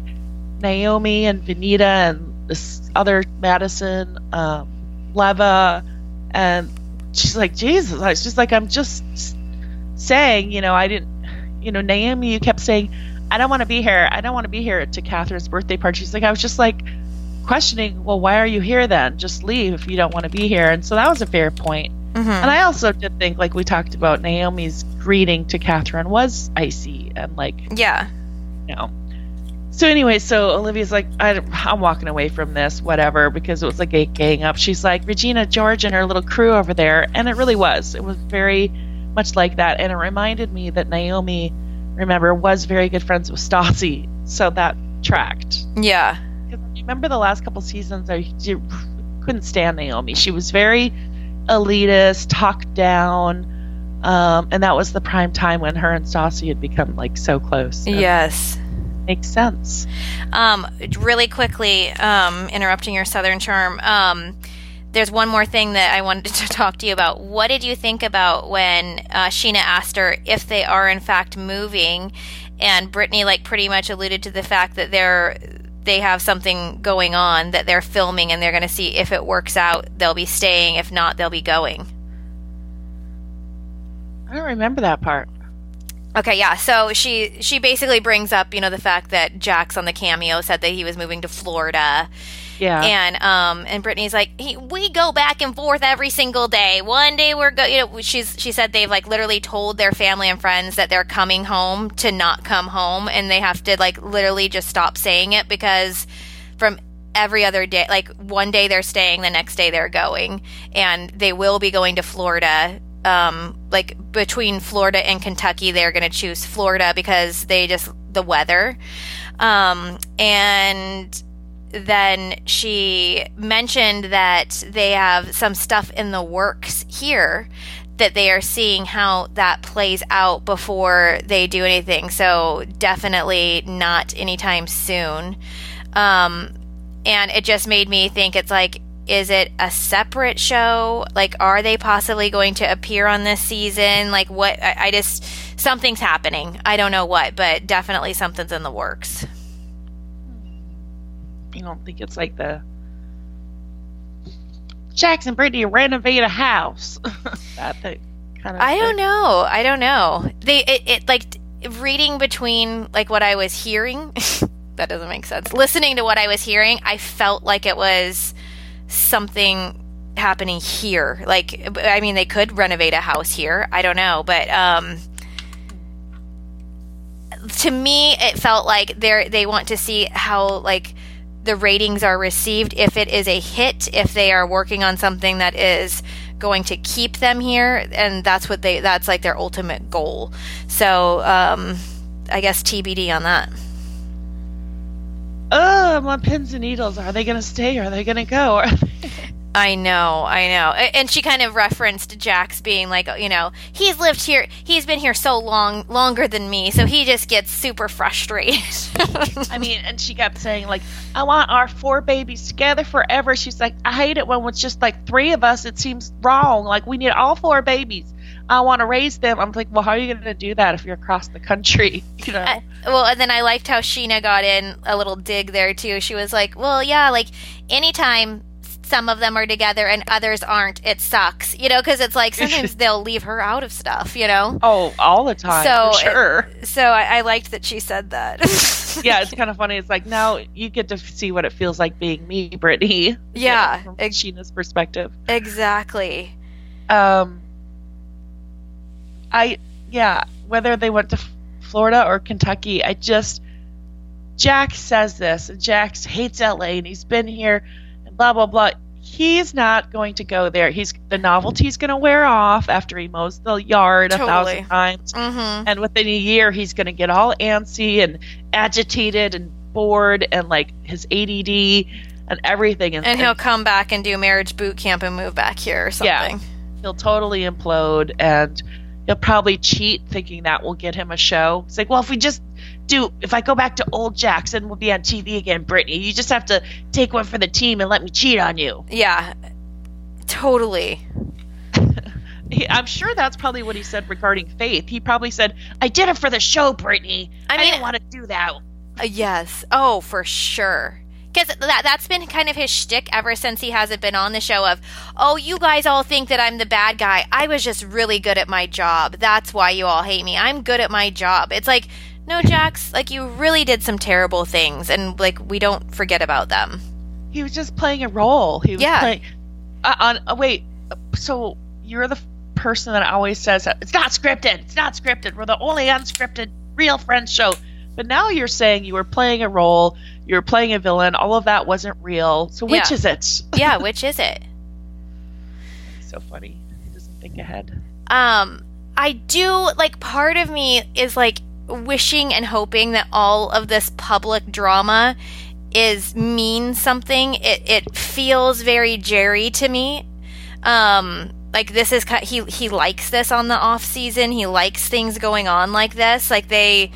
Naomi and Venita and this other Madison, um, Leva, and she's like, Jesus. I was just like, I'm just saying, you know, I didn't, you know, Naomi, you kept saying, I don't want to be here. I don't want to be here to Kathryn's birthday party. She's like, I was just like questioning, well, why are you here then? Just leave if you don't want to be here. And so that was a fair point. Mhm. And I also did think, like we talked about, Naomi's greeting to Kathryn was icy and like, yeah. you know. So anyway, so Olivia's like, I, I'm walking away from this, whatever, because it was like a gang up. She's like Regina George and her little crew over there, and it really was. It was very much like that. And it reminded me that Naomi, remember, was very good friends with Stassi, so that tracked. Yeah. Remember the last couple seasons, I couldn't stand Naomi. She was very elitist, talked down, um, and that was the prime time when her and Stassi had become like so close. Yes. makes sense. Um, really quickly, um, interrupting your Southern charm. Um, there's one more thing that I wanted to talk to you about. What did you think about when uh, Scheana asked her if they are in fact moving, and Brittany like pretty much alluded to the fact that they're they have something going on that they're filming and they're going to see if it works out. They'll be staying. If not, they'll be going. I don't remember that part. Okay, yeah. So she she basically brings up, you know, the fact that Jax on the cameo said that he was moving to Florida, Yeah. and um and Brittany's like, we go back and forth every single day. One day we're go, you know, she's she said they've like literally told their family and friends that they're coming home to not come home, and they have to like literally just stop saying it because from every other day like one day they're staying the next day they're going and they will be going to florida um like between florida and kentucky they're going to choose florida because they just the weather um and then she mentioned that they have some stuff in the works here that they are seeing how that plays out before they do anything. So definitely not anytime soon. Um and it just made me think it's like is it a separate show? Like are they possibly going to appear on this season? Like what I, I just something's happening. I don't know what but definitely something's in the works you don't think it's like the Jackson Brittany renovate a house. that thing kind of i don't know. I don't know. They it, it like reading between like what i was hearing that doesn't make sense. Listening to what i was hearing i felt like it was something happening here. Like i mean they could renovate a house here. I don't know. But um to me it felt like they they want to see how like the ratings are received if it is a hit if they are working on something that is going to keep them here and that's what they that's like their ultimate goal so um i guess tbd on that Oh, I'm on pins and needles. Are they going to stay? Are they going to go? I know, I know. And she kind of referenced Jax being like, you know, he's lived here, he's been here so long, longer than me, so he just gets super frustrated. I mean, and she kept saying like, "I want our four babies together forever." She's like, "I hate it when it's just like three of us. It seems wrong. Like we need all four babies. I want to raise them." I'm like, "Well, how are you going to do that if you're across the country?" You know? Uh, well, and then I liked how Scheana got in a little dig there too. She was like, "Well, yeah, like anytime some of them are together and others aren't, it sucks." You know, because it's like sometimes they'll leave her out of stuff. You know, oh, all the time. So, for sure. so I, I liked that she said that. yeah, it's kind of funny. It's like now you get to see what it feels like being me, Brittany. Yeah, You know, from ex- Scheana's perspective. exactly. Um, I yeah, whether they went to Florida or Kentucky, I just Jax says this, and Jax hates LA, and he's been here, blah blah blah. He's not going to go there. He's the novelty's going to wear off after he mows the yard Totally. a thousand times, Mm-hmm. and within a year, he's going to get all antsy and agitated and bored, and like his ADD and everything, and, And he'll come back and do marriage boot camp and move back here or something. Yeah. something. he'll totally implode and he'll probably cheat thinking that will get him a show. It's like, well, if we just do, if I go back to old Jackson, we'll be on TV again, Brittany. You just have to take one for the team and let me cheat on you. Yeah, totally. He, I'm sure that's probably what he said regarding Faith. He probably said, I did it for the show, Brittany. I I, didn't want to do that. Uh, yes. Oh, for sure. Because that, that's been kind of his shtick ever since he hasn't been on the show of, oh, you guys all think that I'm the bad guy. I was just really good at my job. That's why you all hate me. I'm good at my job. It's like, no, Jax, like you really did some terrible things, and like we don't forget about them. He was just playing a role. He was Yeah. playing. Uh, on uh, wait, so you're the person that always says it's not scripted. It's not scripted. We're the only unscripted real Friends show. But now you're saying you were playing a role. You were playing a villain. All of that wasn't real. So which Yeah. is it? Yeah, which is it? so funny. He doesn't think ahead. Um, I do like part of me is like wishing and hoping that all of this public drama is means something. It it feels very Jerry to me. Um like this is he he likes this on the off season. He likes things going on like this. Like they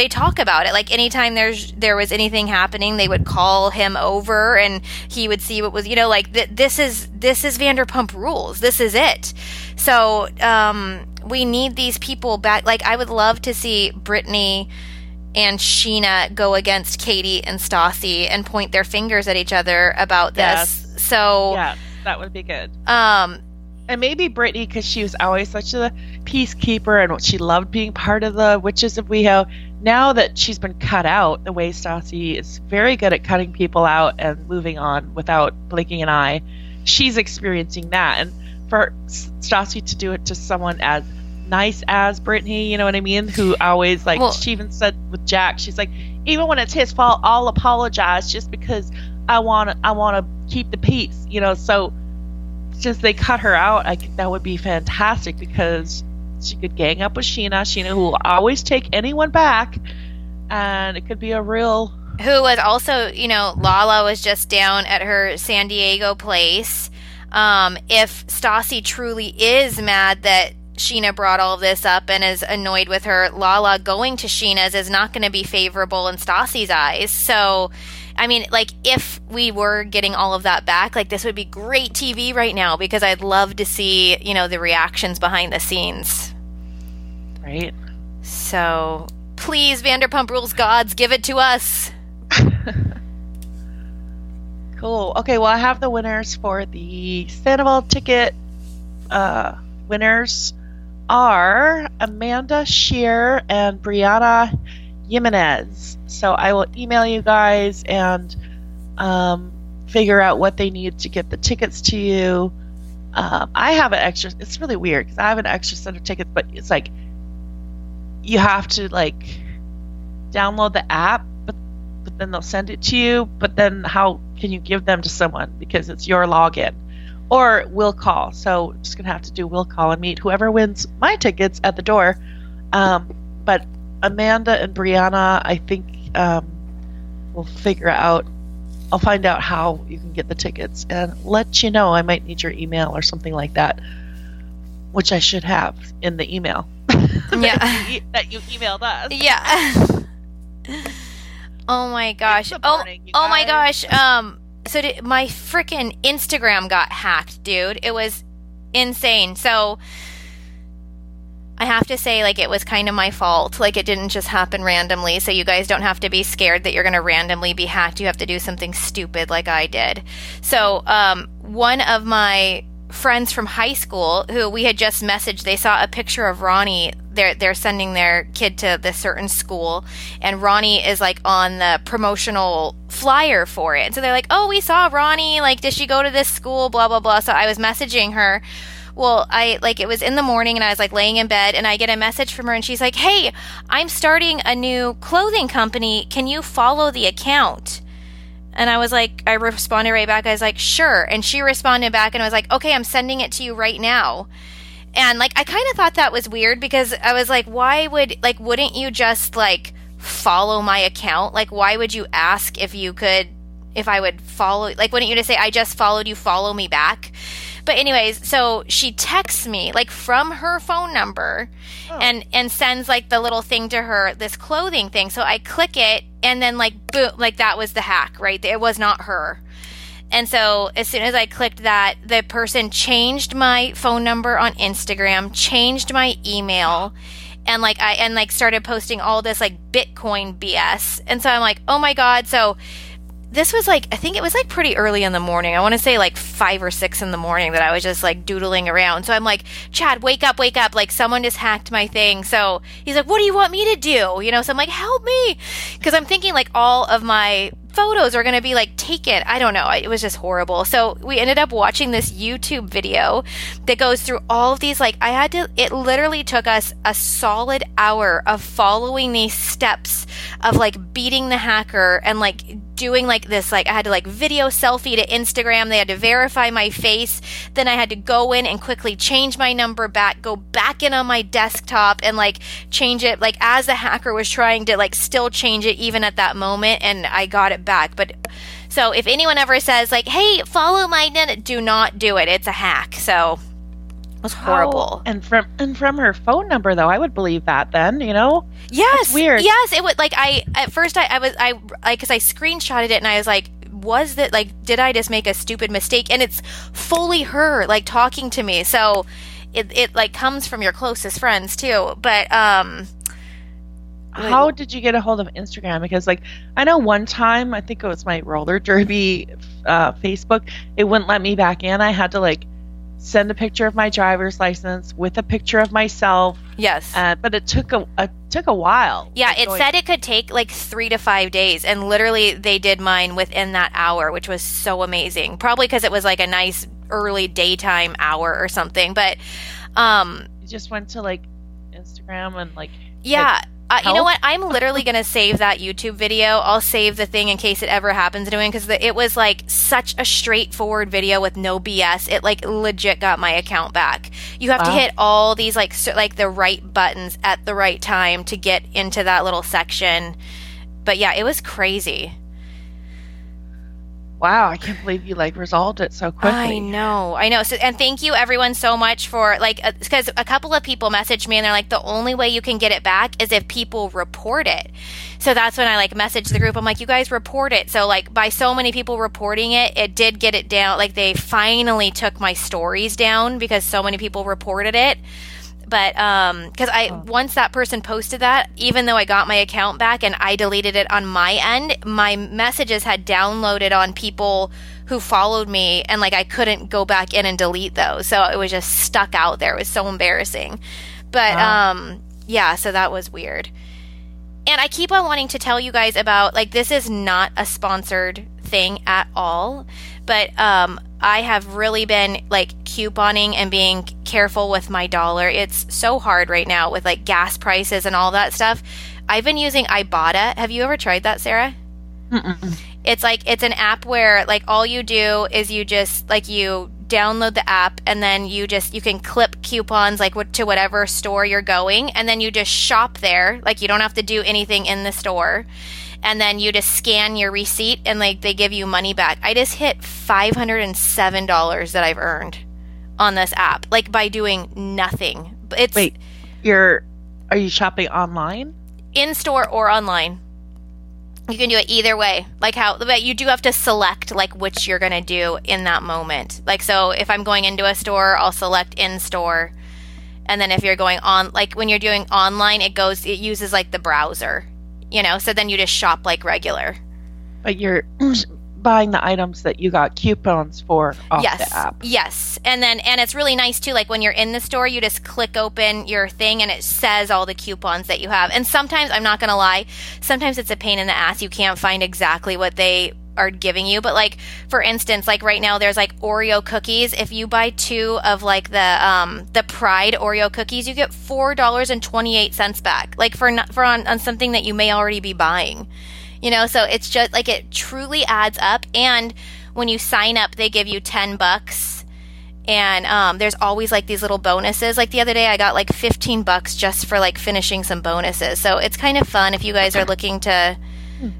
they talk about it. Like anytime there's there was anything happening, they would call him over and he would see what was you know like th- this is this is Vanderpump Rules. This is it. So um, we need these people back. Like I would love to see Brittany and Scheana go against Katie and Stassi and point their fingers at each other about this. Yes. So yeah, that would be good. Um, and maybe Brittany because she was always such a peacekeeper and she loved being part of the Witches of WeHo. Now that she's been cut out, the way Stassi is very good at cutting people out and moving on without blinking an eye, she's experiencing that. And for Stassi to do it to someone as nice as Brittany, you know what I mean? Who always like well, she even said with Jax, she's like, even when it's his fault, I'll apologize just because I want to I want to keep the peace, you know. So just they cut her out, I think that would be fantastic because she could gang up with Scheana. Scheana, who will always take anyone back, and it could be a real. Who was also, you know, Lala was just down at her San Diego place. Um, if Stassi truly is mad that Scheana brought all this up and is annoyed with her, Lala going to Scheana's is not going to be favorable in Stassi's eyes. So I mean, like if we were getting all of that back, like this would be great TV right now because I'd love to see, you know, the reactions behind the scenes. Right. So please, Vanderpump Rules gods, give it to us. cool. Okay, well, I have the winners for the Sandoval ticket. Uh, winners are Amanda Shear and Brianna Jimenez. So I will email you guys and um, figure out what they need to get the tickets to you. Um, I have an extra. It's really weird because I have an extra set of tickets, but it's like you have to like download the app, but but then they'll send it to you. But then how can you give them to someone because it's your login? Or will call. So just gonna have to do will call and meet whoever wins my tickets at the door. Um, but Amanda and Brianna, I think um, we'll figure out. I'll find out how you can get the tickets and let you know. I might need your email or something like that, which I should have in the email. Yeah, that, you, that you emailed us. Yeah. oh my gosh. Oh, oh my gosh. Um. So did, my freaking Instagram got hacked, dude. It was insane. So I have to say, like, it was kind of my fault. Like, it didn't just happen randomly. So, you guys don't have to be scared that you're going to randomly be hacked. You have to do something stupid like I did. So, um, one of my friends from high school who we had just messaged, they saw a picture of Ronnie. They're, they're sending their kid to this certain school, and Ronnie is like on the promotional flyer for it. And so they're like, Oh, we saw Ronnie. Like, did she go to this school? Blah, blah, blah. So I was messaging her well, I like it was in the morning and I was like laying in bed and I get a message from her and she's like, "Hey, I'm starting a new clothing company. Can you follow the account?" And I was like, I responded right back. I was like, "Sure." And she responded back and I was like, "Okay, I'm sending it to you right now." And like I kind of thought that was weird because I was like, "Why would like wouldn't you just like follow my account? Like why would you ask if you could if I would follow like wouldn't you just say I just followed you, follow me back?" But anyways, so she texts me like from her phone number oh. and and sends like the little thing to her, this clothing thing. So I click it and then like boom, like that was the hack, right? It was not her. And so as soon as I clicked that, the person changed my phone number on Instagram, changed my email, and like I and like started posting all this like Bitcoin BS. And so I'm like, "Oh my god." So this was like I think it was like pretty early in the morning. I want to say like five or six in the morning that I was just like doodling around. So I'm like, Chad, wake up, wake up! Like someone just hacked my thing. So he's like, What do you want me to do? You know. So I'm like, Help me, because I'm thinking like all of my photos are going to be like taken. I don't know. It was just horrible. So we ended up watching this YouTube video that goes through all of these. Like, I had to, it literally took us a solid hour of following these steps of like beating the hacker and like doing like this like I had to like video selfie to Instagram. They had to verify my face. Then I had to go in and quickly change my number back, go back in on my desktop and like change it like as the hacker was trying to like still change it even at that moment and I got it back. But so if anyone ever says like, "Hey, follow my," do not do it. It's a hack. So was horrible. And from and from her phone number though, I would believe that then, you know? Yes. That's weird. Yes, it would like I at first I, I was I like cuz I screenshotted it and I was like was that like did I just make a stupid mistake and it's fully her like talking to me. So it it like comes from your closest friends too. But um how did you get a hold of Instagram? Because like I know one time I think it was my roller derby uh, Facebook, it wouldn't let me back in. I had to like send a picture of my driver's license with a picture of myself. Yes. Uh, but it took a, a took a while. Yeah, it said it could take like three to five days, and literally they did mine within that hour, which was so amazing. Probably because it was like a nice early daytime hour or something. But um, you just went to like Instagram and like yeah. Like, uh, you know what? I'm literally going to save that YouTube video. I'll save the thing in case it ever happens to me because it was like such a straightforward video with no BS. It like legit got my account back. You have wow. to hit all these like so, like the right buttons at the right time to get into that little section. But yeah, it was crazy wow, I can't believe you like resolved it so quickly. I know, I know. So, and thank you everyone so much for like, because uh, a couple of people messaged me and they're like, the only way you can get it back is if people report it. So that's when I like messaged the group. I'm like, you guys report it. So like by so many people reporting it, it did get it down. Like they finally took my stories down because so many people reported it but um because i oh. once that person posted that even though i got my account back and i deleted it on my end my messages had downloaded on people who followed me and like i couldn't go back in and delete those. So it was just stuck out there. It was so embarrassing. But wow. um yeah so that was weird. And i keep on wanting to tell you guys about like this is not a sponsored thing at all but um I have really been like couponing and being careful with my dollar. It's so hard right now with like gas prices and all that stuff. I've been using Ibotta. Have you ever tried that, Sarah? Mm-mm. It's like it's an app where like all you do is you just like you download the app and then you just you can clip coupons like to whatever store you're going and then you just shop there. Like you don't have to do anything in the store and then you just scan your receipt and like they give you money back. I just hit $507 that I've earned on this app like by doing nothing. It's Wait, you're are you shopping online? In store or online. You can do it either way. Like how but you do have to select like which you're going to do in that moment. Like so if I'm going into a store, I'll select in store. And then if you're going on like when you're doing online, it goes it uses like the browser you know, so then you just shop like regular. But you're buying the items that you got coupons for off yes. the app. Yes. And then and it's really nice too like when you're in the store you just click open your thing and it says all the coupons that you have. And sometimes I'm not going to lie, sometimes it's a pain in the ass you can't find exactly what they are giving you. But like for instance, like right now there's like Oreo cookies. If you buy two of like the um the Pride Oreo cookies, you get four dollars and twenty eight cents back. Like for for on, on something that you may already be buying. You know, so it's just like it truly adds up. And when you sign up, they give you ten bucks. And um, there's always like these little bonuses. Like the other day, I got like 15 bucks just for like finishing some bonuses. So it's kind of fun if you guys are looking to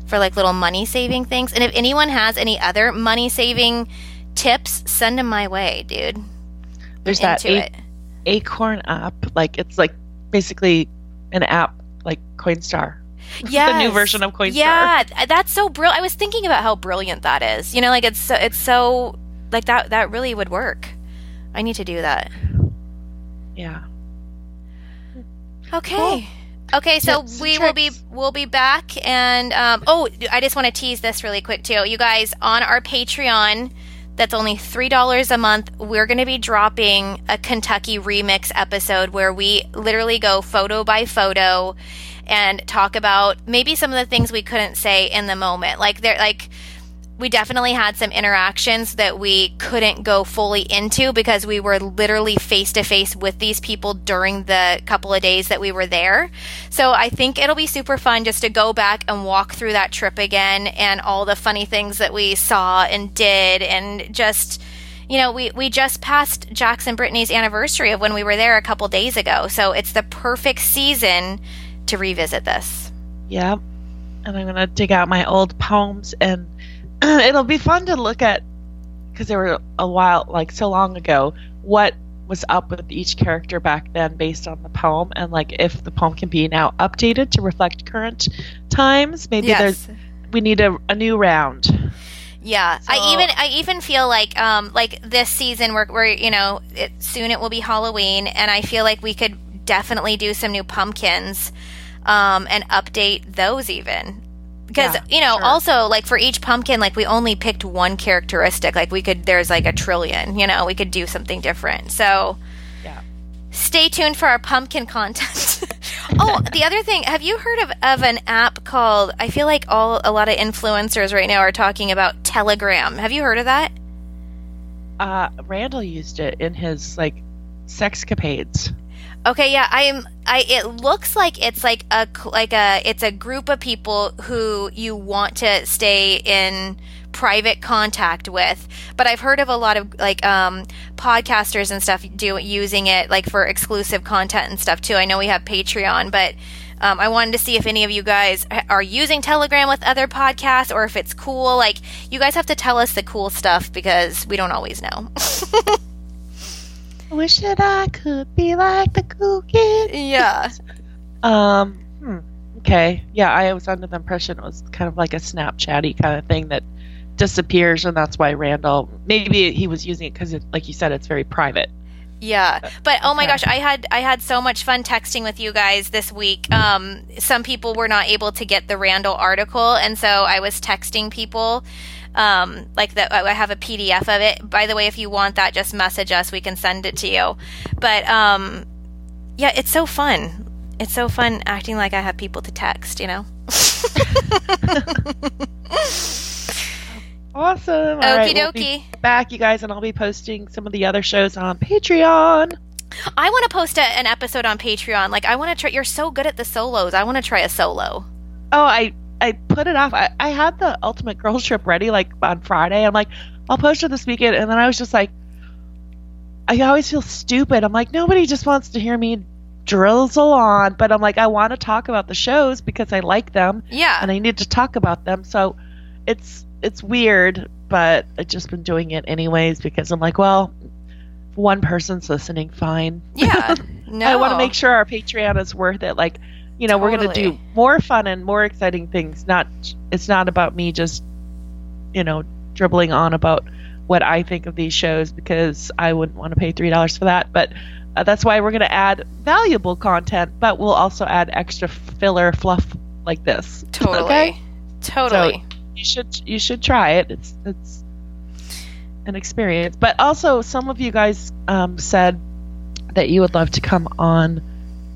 for like little money saving things. And if anyone has any other money saving tips, send them my way, dude. There's that a- Acorn app. Like it's like basically an app like Coinstar. Yeah, the new version of Coinstar. Yeah, that's so brilliant. I was thinking about how brilliant that is. You know, like it's so, it's so like that. That really would work. I need to do that. Yeah. Okay. Cool. Okay, so we will be we'll be back, and um, oh, I just want to tease this really quick too, you guys on our Patreon. That's only three dollars a month. We're going to be dropping a Kentucky remix episode where we literally go photo by photo and talk about maybe some of the things we couldn't say in the moment, like there, like we definitely had some interactions that we couldn't go fully into because we were literally face to face with these people during the couple of days that we were there. So I think it'll be super fun just to go back and walk through that trip again and all the funny things that we saw and did and just you know, we, we just passed Jackson Brittany's anniversary of when we were there a couple days ago. So it's the perfect season to revisit this. Yep. And I'm going to dig out my old poems and it'll be fun to look at because they were a while, like so long ago, what was up with each character back then based on the poem and like if the poem can be now updated to reflect current times. Maybe Yes. there's we need a, a new round. Yeah, I even I even feel like um like this season we're, we're you know it, soon it will be Halloween and I feel like we could definitely do some new pumpkins um and update those even because Yeah, you know sure. also like for each pumpkin like we only picked one characteristic like we could there's like a trillion you know we could do something different so Yeah. stay tuned for our pumpkin content. oh, the other thing, have you heard of, of an app called I feel like all a lot of influencers right now are talking about Telegram. Have you heard of that? Uh, Randall used it in his like sexcapades. Okay, yeah, I'm I it looks like it's like a like a it's a group of people who you want to stay in private contact with. But I've heard of a lot of like um podcasters and stuff do using it like for exclusive content and stuff too. I know we have Patreon, but um, I wanted to see if any of you guys are using Telegram with other podcasts or if it's cool. Like, you guys have to tell us the cool stuff because we don't always know. I wish that I could be like the cool kid. yeah. Um. hmm, Okay. Yeah, I was under the impression it was kind of like a Snapchatty kind of thing that disappears, and that's why Randall. Maybe he was using it because, it, like you said, it's very private. Yeah, but oh my gosh, I had I had so much fun texting with you guys this week. Um, some people were not able to get the Randall article, and so I was texting people. Um, like that, I have a PDF of it. By the way, if you want that, just message us. We can send it to you. But um, yeah, it's so fun. It's so fun acting like I have people to text. You know. Awesome. Okie right, we'll be back, you guys, and I'll be posting some of the other shows on Patreon. I want to post a, an episode on Patreon. Like, I want to try. You're so good at the solos. I want to try a solo. Oh, I I put it off. I, I had the Ultimate Girls Trip ready like on Friday. I'm like, I'll post it this weekend, and then I was just like, I always feel stupid. I'm like, nobody just wants to hear me drizzle on, but I'm like, I want to talk about the shows because I like them Yeah. and I need to talk about them. So it's it's weird, but I've just been doing it anyways because I'm like, well, if one person's listening, fine. Yeah. No. I want to make sure our Patreon is worth it. Like, you know, we're going to do more fun and more exciting things. Not, it's not about me just, you know, dribbling on about what I think of these shows because I wouldn't want to pay three dollars for that. But uh, that's why we're going to add valuable content, but we'll also add extra filler fluff like this. Totally. Okay? Totally. You should you should try it. It's it's an experience. But also, some of you guys um, said that you would love to come on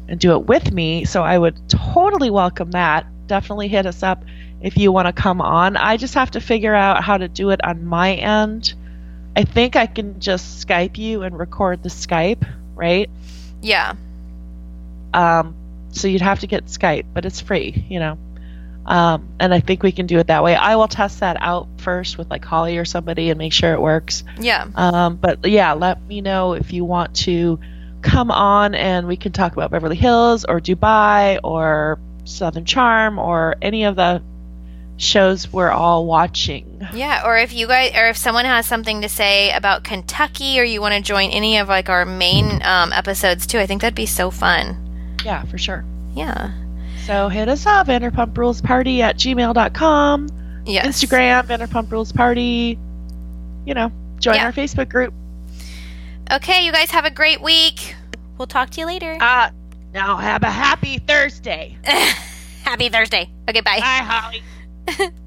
and do it with me. So I would totally welcome that. Definitely hit us up if you want to come on. I just have to figure out how to do it on my end. I think I can just Skype you and record the Skype, right? yeah. Um, so you'd have to get Skype, but it's free, you know. Um, and I think we can do it that way. I will test that out first with like Holly or somebody and make sure it works. Yeah. Um, but yeah, let me know if you want to come on and we can talk about Beverly Hills or Dubai or Southern Charm or any of the shows we're all watching. Yeah. Or if you guys, or if someone has something to say about Kentucky, or you want to join any of like our main um, episodes too, I think that'd be so fun. Yeah, for sure. Yeah. So hit us up, Vanderpump Rules Party at gmail.com. Yes. Instagram, Vanderpump Rules Party. You know, join Yeah. our Facebook group. Okay, you guys have a great week. We'll talk to you later. Uh, now have a happy Thursday. Happy Thursday. Okay, bye. Bye, Holly.